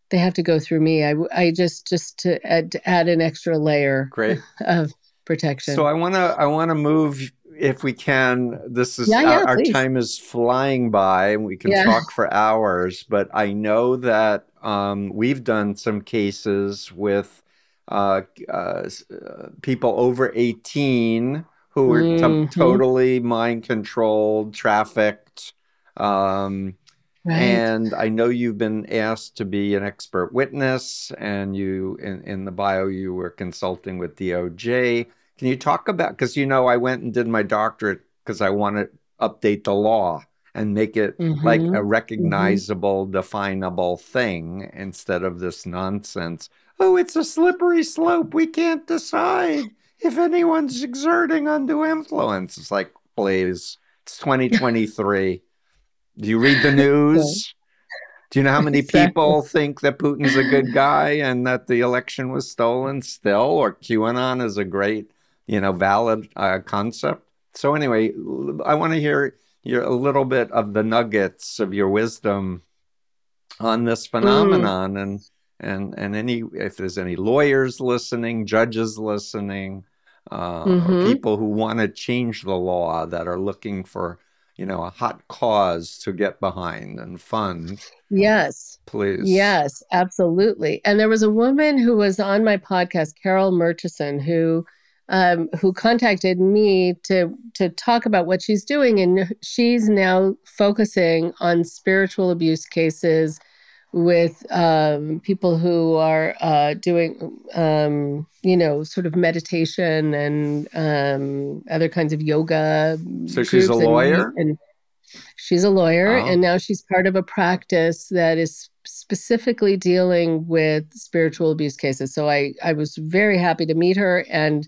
they have to go through me I, I just just to add, to add an extra layer Great. [laughs] of protection So I want to I want to move if we can. This is Yeah, our, yeah, our please. time is flying by, and we can Yeah. talk for hours. But I know that um, we've done some cases with uh, uh, uh, people over eighteen who were to- Mhm. totally mind controlled, trafficked. Um, right and I know you've been asked to be an expert witness, and you in, in the bio you were consulting with DOJ. Can you talk about because you know I went and did my doctorate because I want to update the law and make it like Mhm. a recognizable, definable thing instead of this nonsense. Oh, it's a slippery slope. We can't decide if anyone's exerting undue influence. It's like, please, it's 2023. Do you read the [laughs] news? Do you know how many Exactly. people think that Putin's a good guy and that the election was stolen still, or QAnon is a great, you know, valid uh, concept? So anyway, I want to hear your a little bit of the nuggets of your wisdom on this phenomenon, and and and any if there's any lawyers listening, judges listening, uh, Mhm. people who want to change the law that are looking for you know a hot cause to get behind and fund yes please Yes, absolutely. And there was a woman who was on my podcast, Carol Merchasin, who um, who contacted me to to talk about what she's doing, and she's now focusing on spiritual abuse cases with um, people who are uh, doing, um, you know, sort of meditation and um, other kinds of yoga. So she's a groups and- lawyer? and She's a lawyer, Oh. and now she's part of a practice that is specifically dealing with spiritual abuse cases. So I, I was very happy to meet her, and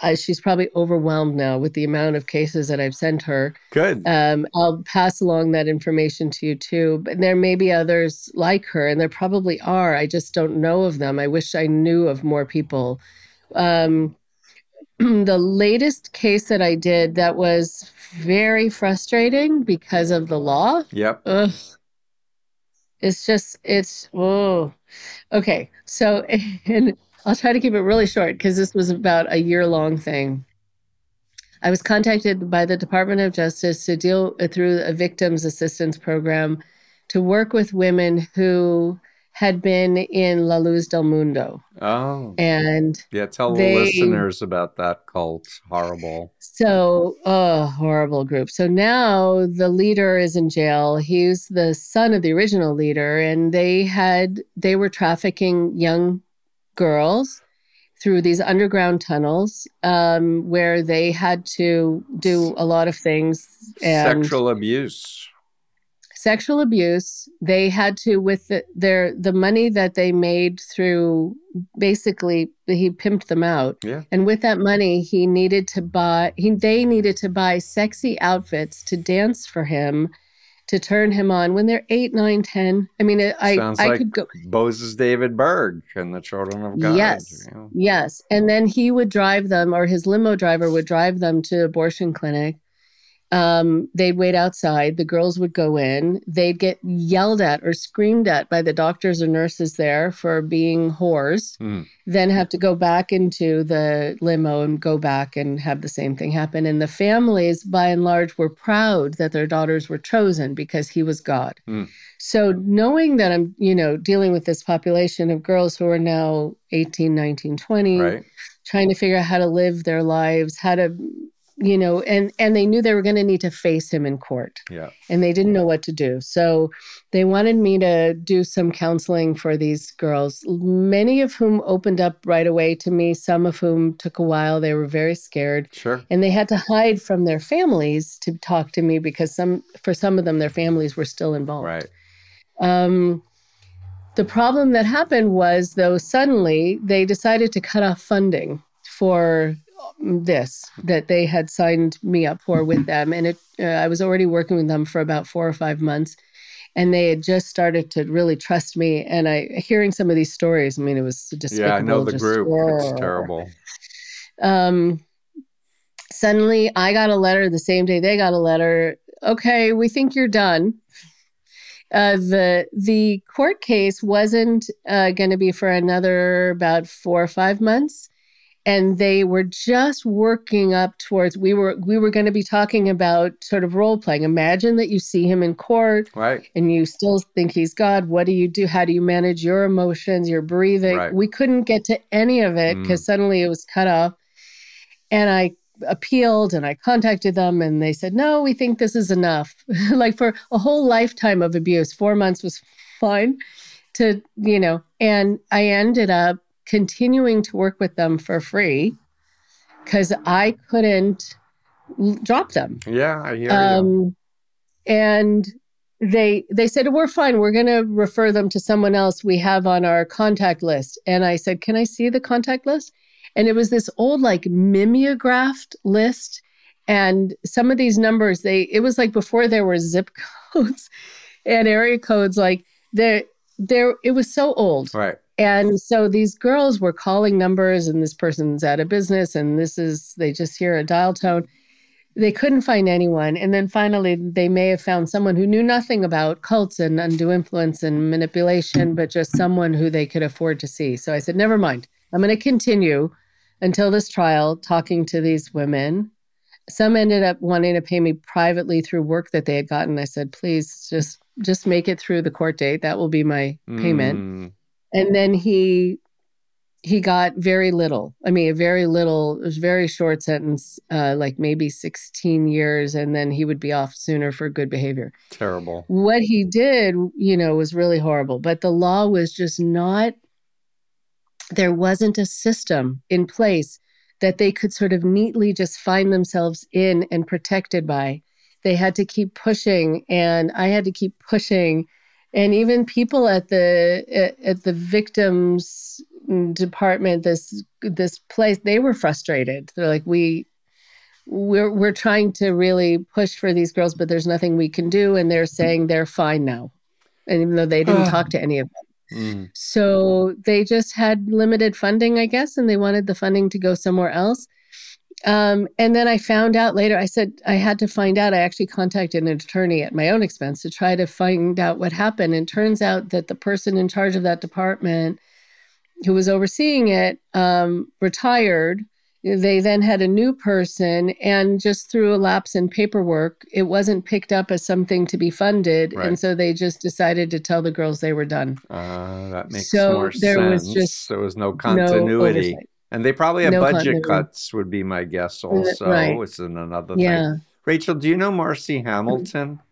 uh, she's probably overwhelmed now with the amount of cases that I've sent her. good Um, I'll pass along that information to you too. But there may be others like her, and there probably are. I just don't know of them. I wish I knew of more people. Um, [clears throat] the latest case that I did that was very frustrating because of the law. yep Ugh. It's just, it's, oh. Okay. So, [laughs] and I'll try to keep it really short because this was about a year long thing. I was contacted by the Department of Justice to deal uh, through a victims assistance program to work with women who had been in La Luz del Mundo. oh And yeah tell they- the listeners about that cult horrible So, oh, horrible group. So now the leader is in jail. He's the son of the original leader, and they had they were trafficking young girls through these underground tunnels um, where they had to do a lot of things and sexual abuse. Sexual abuse. They had to with the, their the money that they made through basically he pimped them out. Yeah. And with that money he needed to buy he they needed to buy sexy outfits to dance for him to turn him on when they're eight, nine, ten. I mean, I Sounds I like could go Moses David Berg and the Children of God. Yes. you know. Yes. And then he would drive them, or his limo driver would drive them to abortion clinic. Um, they'd wait outside. The girls would go in. They'd get yelled at or screamed at by the doctors or nurses there for being whores. Hmm. Then have to go back into the limo and go back and have the same thing happen. And the families, by and large, were proud that their daughters were chosen because he was God. Hmm. So knowing that I'm, you know, dealing with this population of girls who are now 18, 19, 20, Right. trying to figure out how to live their lives, how to, you know, and and they knew they were going to need to face him in court, Yeah. and they didn't know what to do. So they wanted me to do some counseling for these girls, many of whom opened up right away to me, some of whom took a while. They were very scared Sure. and they had to hide from their families to talk to me because some for some of them their families were still involved Right. um, The problem that happened was, though, suddenly they decided to cut off funding for this that they had signed me up for with them. And it, uh, I was already working with them for about four or five months. And they had just started to really trust me. And I, hearing some of these stories, I mean, it was just yeah. I know the just, group. It's terrible. Um, suddenly, I got a letter the same day they got a letter. Okay, we think you're done. Uh, the the court case wasn't uh, going to be for another about four or five months and they were just working up towards we were we were going to be talking about sort of role playing imagine that you see him in court right. and you still think he's god. What do you do? How do you manage your emotions your breathing? Right. we couldn't get to any of it because mm. suddenly it was cut off. And i appealed and i contacted them and they said no we think this is enough. [laughs] Like for a whole lifetime of abuse four months was fine to you know and i ended up continuing to work with them for free because I couldn't drop them. Yeah, I hear um, you. And they they said we're fine. We're going to refer them to someone else we have on our contact list. And I said, "Can I see the contact list?" And it was this old like mimeographed list and some of these numbers they it was like before there were zip [laughs] codes and area codes like there there it was so old. Right. And so these girls were calling numbers, and this person's out of business, and this is, they just hear a dial tone. They couldn't find anyone. And then finally, they may have found someone who knew nothing about cults and undue influence and manipulation, but just someone who they could afford to see. So I said, never mind. I'm going to continue until this trial talking to these women. Some ended up wanting to pay me privately through work that they had gotten. I said, please just just make it through the court date. That will be my payment. Mm and then he he got very little. I mean, a very little. It was very short sentence, uh, like maybe 16 years, and then he would be off sooner for good behavior. Terrible. What he did, you know, was really horrible. But the law was just not. There wasn't a system in place that they could sort of neatly just find themselves in and protected by. They had to keep pushing, and I had to keep pushing and even people at the at the victims department this this place they were frustrated. They're like we we're we're trying to really push for these girls but there's nothing we can do. And they're saying they're fine now and even though they didn't talk to any of them. Mm. so they just had limited funding i guess and they wanted the funding to go somewhere else um, and then I found out later, I said I had to find out. I actually contacted an attorney at my own expense to try to find out what happened. And turns out that the person in charge of that department who was overseeing it um, retired. They then had a new person, and just through a lapse in paperwork, it wasn't picked up as something to be funded. Right. And so they just decided to tell the girls they were done. Uh, that makes so more there sense. Was just there was no continuity. No and they probably have no budget cuts, would be my guess. Also, right. it's another yeah. thing. Rachel, do you know Marci Hamilton?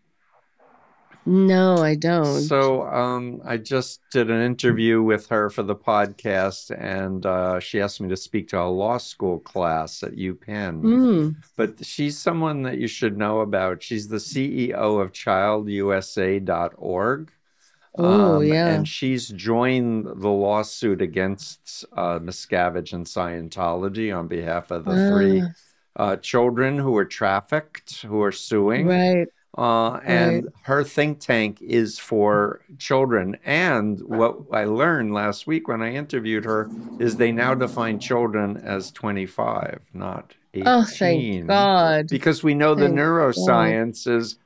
No, I don't. So, um, I just did an interview with her for the podcast, and uh, she asked me to speak to a law school class at UPenn. Mm. But she's someone that you should know about. She's the CEO of ChildUSA.org. Oh, um, yeah. And she's joined the lawsuit against uh, Miscavige and Scientology on behalf of the three uh, children who were trafficked, who are suing. Right. Uh, and right. her think tank is for children. And what I learned last week when I interviewed her is they now define children as 25, not 18. Oh, thank God. Because we know thank the neuroscience God. is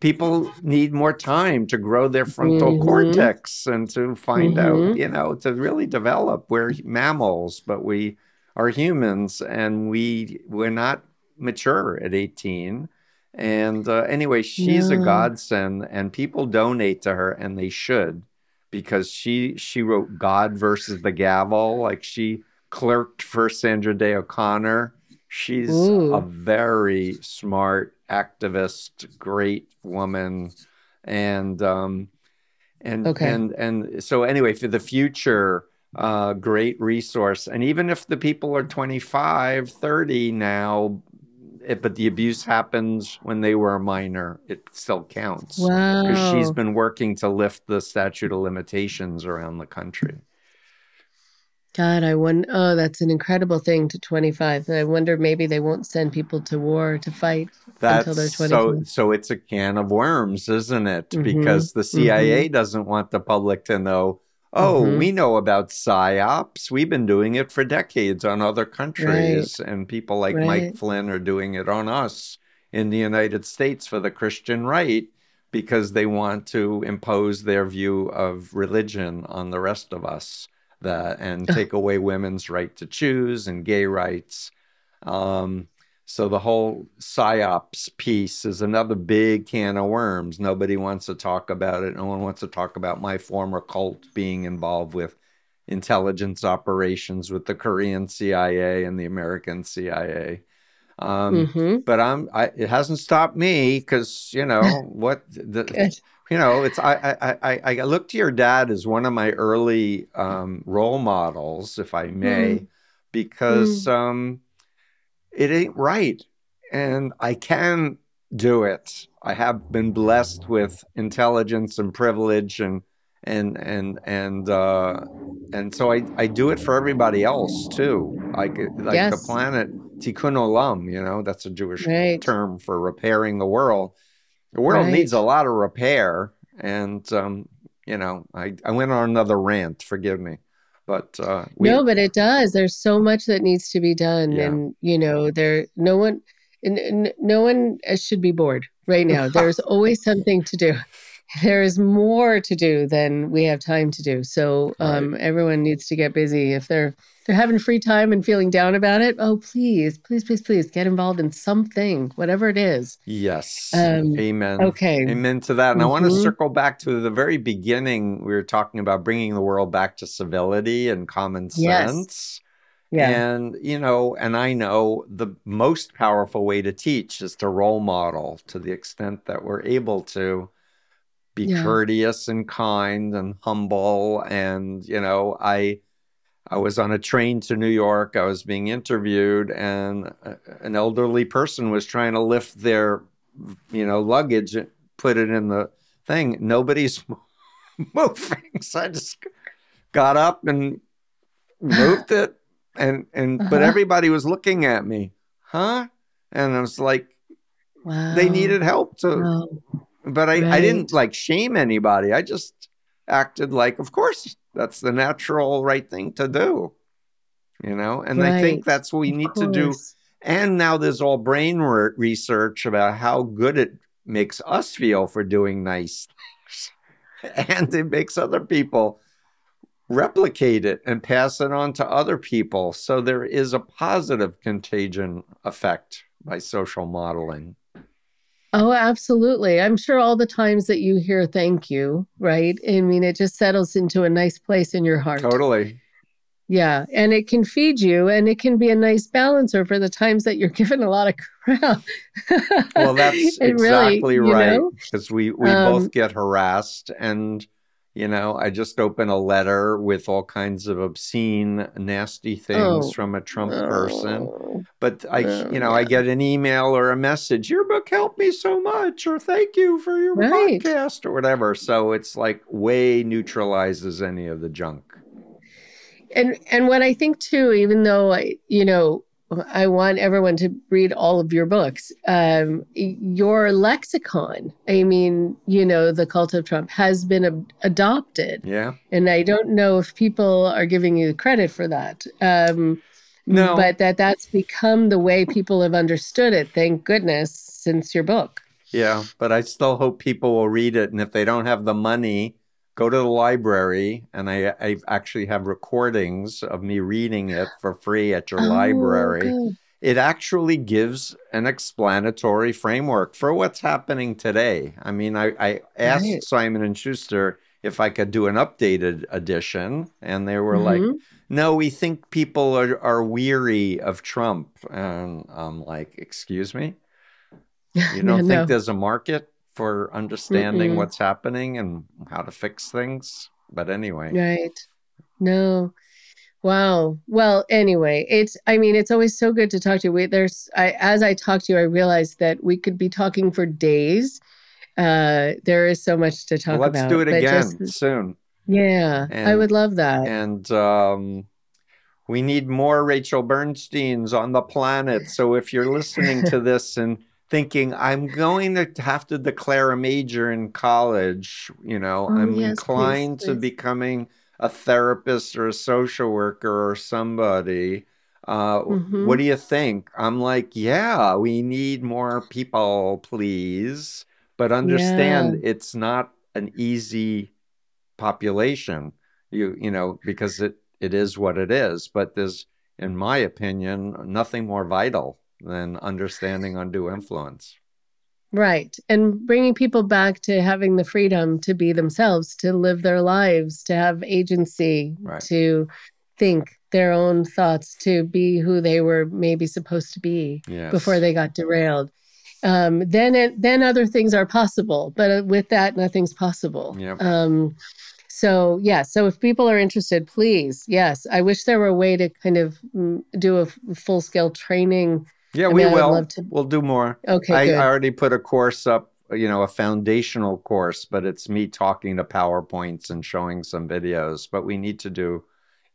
people need more time to grow their frontal mm-hmm. cortex and to find mm-hmm. out, you know, to really develop. We're mammals, but we are humans and we we're not mature at 18. And uh, anyway, she's yeah. a godsend and people donate to her and they should because she she wrote God versus the gavel like she clerked for Sandra Day O'Connor. She's Ooh. a very smart activist, great woman, and um, and okay. and and so anyway, for the future, uh, great resource. And even if the people are 25, 30 now, it, but the abuse happens when they were a minor. It still counts. Wow. She's been working to lift the statute of limitations around the country. God, I wonder. Oh, that's an incredible thing to 25. I wonder maybe they won't send people to war to fight That's until they're 25. so so it's a can of worms, isn't it? Mhm, Because the CIA doesn't want the public to know, oh, Mhm. we know about psyops. We've been doing it for decades on other countries. And people like Mike Flynn are doing it on us in the United States for the Christian right because they want to impose their view of religion on the rest of us that and take away women's right to choose and gay rights. Um, so the whole psyops piece is another big can of worms. Nobody wants to talk about it. No one wants to talk about my former cult being involved with intelligence operations with the Korean CIA and the American CIA. Um, Mhm. But I'm. I, it hasn't stopped me because you know what the. You know it's I, I i i look to your dad as one of my early um role models if i may because um it ain't right and i can do it. I have been blessed with intelligence and privilege and and and and uh and so i i do it for everybody else too. Like like Yes. the planet tikkun olam you know that's a jewish Right. term for repairing the world the world Right. needs a lot of repair and um you know i i went on another rant forgive me but uh we no, but it does. There's so much that needs to be done, Yeah. and you know, there no one, no one uh, should be bored right now. [laughs] There's always something to do. There is more to do than we have time to do. So um, everyone needs to get busy. If they're they're having free time and feeling down about it, oh please, please, please, please get involved in something, whatever it is. yes Um, amen Okay. Amen to that. And I want to circle back to the very beginning. We were talking about bringing the world back to civility and common sense. Yes. Yeah. And, you know, and I know the most powerful way to teach is to role model to the extent that we're able to be Yeah. courteous and kind and humble. And, you know, I. I was on a train to New York. I was being interviewed, and an elderly person was trying to lift their, you know, luggage and put it in the thing. Nobody's [laughs] moving, so I just got up and moved it, and and but Uh-huh. everybody was looking at me, huh? And I was like, wow. they needed help to, Wow. But I I didn't like shame anybody. I just acted like, of course, that's the natural right thing to do. You know, and I think that's what we need to do and now there's all brain re- research about how good it makes us feel for doing nice things. [laughs] And it makes other people replicate it and pass it on to other people. So there is a positive contagion effect by social modeling. Oh, absolutely. I'm sure all the times that you hear thank you, right? I mean, it just settles into a nice place in your heart. Totally. Yeah. And it can feed you and it can be a nice balancer for the times that you're [laughs] given a lot of crap. Well, that's [laughs] really, exactly you right. Because we, we Um, both get harassed. And, you know, I just opened a letter with all kinds of obscene, nasty things Oh, from a Trump person. But I, Oh, you know, I get an email or a message. Your book helped me so much, or thank you for your Right. podcast, or whatever. So it's like way neutralizes any of the junk. and and what I think too, even though I, you know, I want everyone to read all of your books. Um, your lexicon, I mean, you know, the cult of Trump has been ab- adopted, Yeah. and I don't know if people are giving you credit for that. Um, No. but that that's become the way people have understood it. Thank goodness since your book. Yeah. But I still hope people will read it, and if they don't have the money, go to the library. And I, I actually have recordings of me reading it for free at your Oh, library. good. it actually gives an explanatory framework for what's happening today. I mean, I, I asked Right. Simon and Schuster if I could do an updated edition, and they were like, Mhm. "No, we think people are, are weary of Trump." And I'm like, "Excuse me, [laughs] you don't No. think there's a market for understanding Mm-mm. what's happening and how to fix things?" But anyway, Right. No. Wow. Well, anyway, it's I mean, it's always so good to talk to you. We, there's I as I talk to you, I realize that we could be talking for days. Uh there is so much to talk Well, let's about. do it again just- soon. yeah, I would love that. And um, we need more Rachel Bernsteins on the planet. So if you're listening to this and thinking, I'm going to have to declare a major in college, you know, Oh, I'm yes, inclined please, to becoming a therapist or a social worker or somebody. Uh, Mhm. What do you think? I'm like, yeah, we need more people, please. But understand it's not an easy population you you know because it it is what it is but there's in my opinion nothing more vital than understanding undue influence Right. And bringing people back to having the freedom to be themselves, to live their lives, to have agency, Right. to think their own thoughts, to be who they were maybe supposed to be yes before they got derailed. Um, then it, then other things are possible, but uh, with that, nothing's possible. Yep. Um, so yeah, so if people are interested, please, yes, I wish there were a way to kind of mm, do a full scale training. Yeah I we mean, will to- we'll do more Okay, I, good. I already put a course up you know a foundational course but it's me talking to powerpoints and showing some videos but we need to do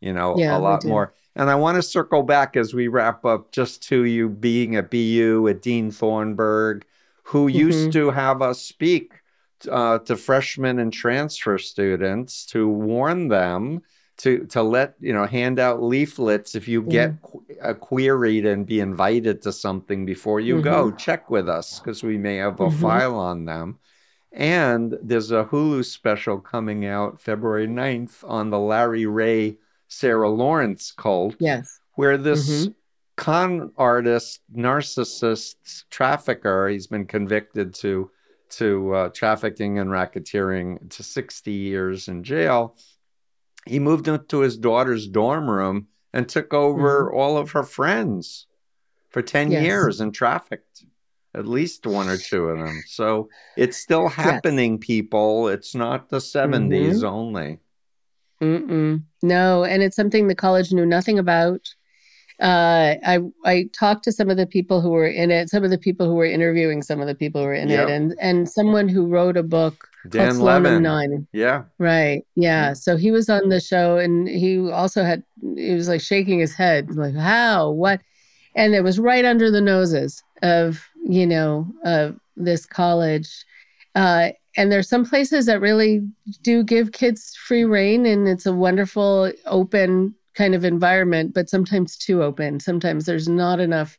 you know Yeah, a lot more and i want to circle back as we wrap up just to you being at bu at dean thornburg who used Mhm. to have us speak uh, to freshmen and transfer students to warn them to to let you know hand out leaflets if you get qu- uh, queried and be invited to something before you go check with us because we may have a Mhm. file on them and there's a hulu special coming out february 9th on the larry ray sarah lawrence cult yes. where this con artist, narcissist, trafficker, he's been convicted to to uh, trafficking and racketeering to 60 years in jail. He moved into his daughter's dorm room and took over all of her friends for 10 Yes. years and trafficked at least one or two of them. So it's still happening, people. It's not the 70s only. Mm-mm. No, and it's something the college knew nothing about. Uh, I I talked to some of the people who were in it, some of the people who were interviewing some of the people who were in Yep. it, and and someone who wrote a book Dan Levin. Nine. Yeah. Right. Yeah. Yeah. So he was on the show and he also had, he was like shaking his head, like, how, what? And it was right under the noses of, you know, of this college. Uh, and there's some places that really do give kids free reign and it's a wonderful, open kind of environment, but sometimes too open. Sometimes there's not enough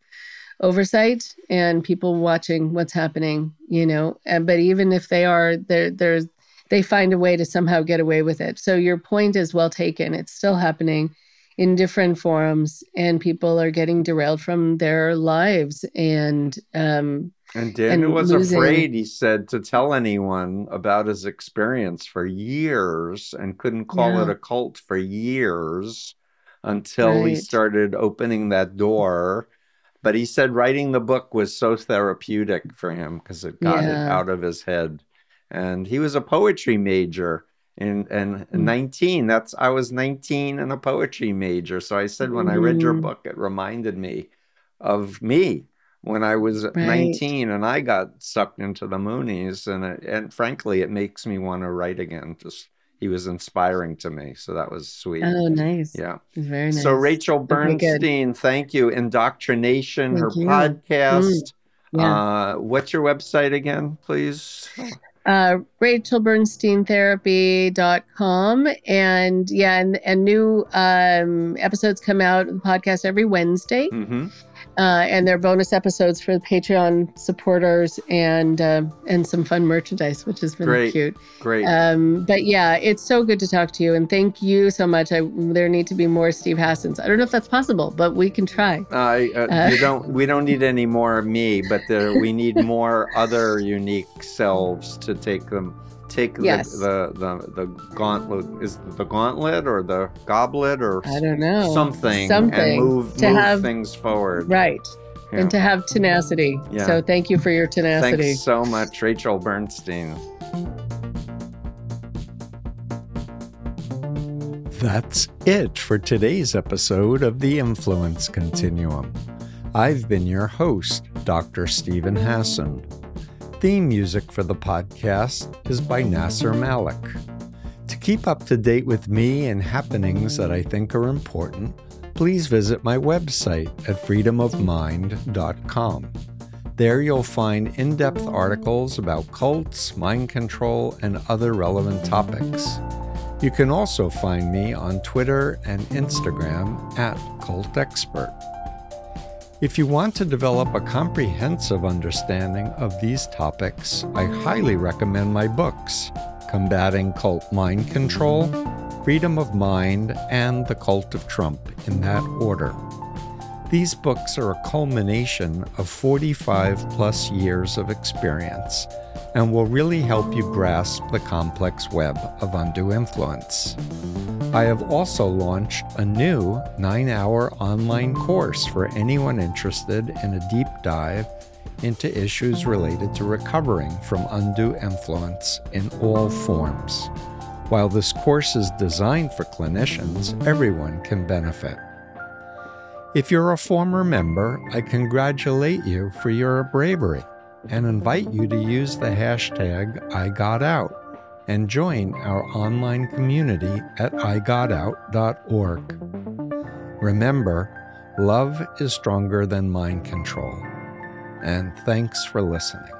oversight and people watching what's happening, you know. And but even if they are, there there's they find a way to somehow get away with it. So your point is well taken. It's still happening in different forums, and people are getting derailed from their lives. And um, And Daniel and was losing- afraid, he said, to tell anyone about his experience for years and couldn't call Yeah. it a cult for years until he started opening that door. But he said writing the book was so therapeutic for him because it got it out of his head. And he was a poetry major. And and Mm. 19, that's I was 19 and a poetry major. So I said when I read your Mm. book, it reminded me of me when I was Right. 19 and I got sucked into the Moonies. And, it, and frankly, it makes me want to write again. Just he was inspiring to me. So that was sweet. oh, nice. Yeah. Very nice. So, Rachel Okay. Bernstein, thank you. Indoctrination, her you. podcast. Yeah. Uh, what's your website again, please? uh, rachelbernsteintherapy.com. And yeah, and, and new um, episodes come out of the podcast every Wednesday. hmm Uh, and they're bonus episodes for the Patreon supporters and uh, and some fun merchandise, which has been Great. cute. Great. Um, but yeah, it's so good to talk to you, and thank you so much. I, there need to be more Steve Hassans. I don't know if that's possible, but we can try. I uh, uh, you don't. We don't need any more me, but there, we need more other unique selves to take them. Take Yes. the, the the the gauntlet is the gauntlet or the goblet or I don't know something, something and move to move have- things forward. right, Yeah. and to have tenacity. Yeah. So thank you for your tenacity. Thanks so much, Rachel Bernstein. That's it for today's episode of the Influence Continuum. I've been your host, Dr. Steven Hassan. Theme music for the podcast is by Nasser Malik. To keep up to date with me and happenings that I think are important, please visit my website at freedomofmind.com. There you'll find in depth articles about cults, mind control, and other relevant topics. You can also find me on Twitter and Instagram at Cult Expert. If you want to develop a comprehensive understanding of these topics, I highly recommend my books Combating Cult Mind Control, Freedom of Mind, and The Cult of Trump, in that order. These books are a culmination of 45 plus years of experience and will really help you grasp the complex web of undue influence. I have also launched a new nine hour online course for anyone interested in a deep dive into issues related to recovering from undue influence in all forms. While this course is designed for clinicians, everyone can benefit. If you're a former member, I congratulate you for your bravery and invite you to use the hashtag IGotOut and join our online community at igotout.org. Remember, love is stronger than mind control. And thanks for listening.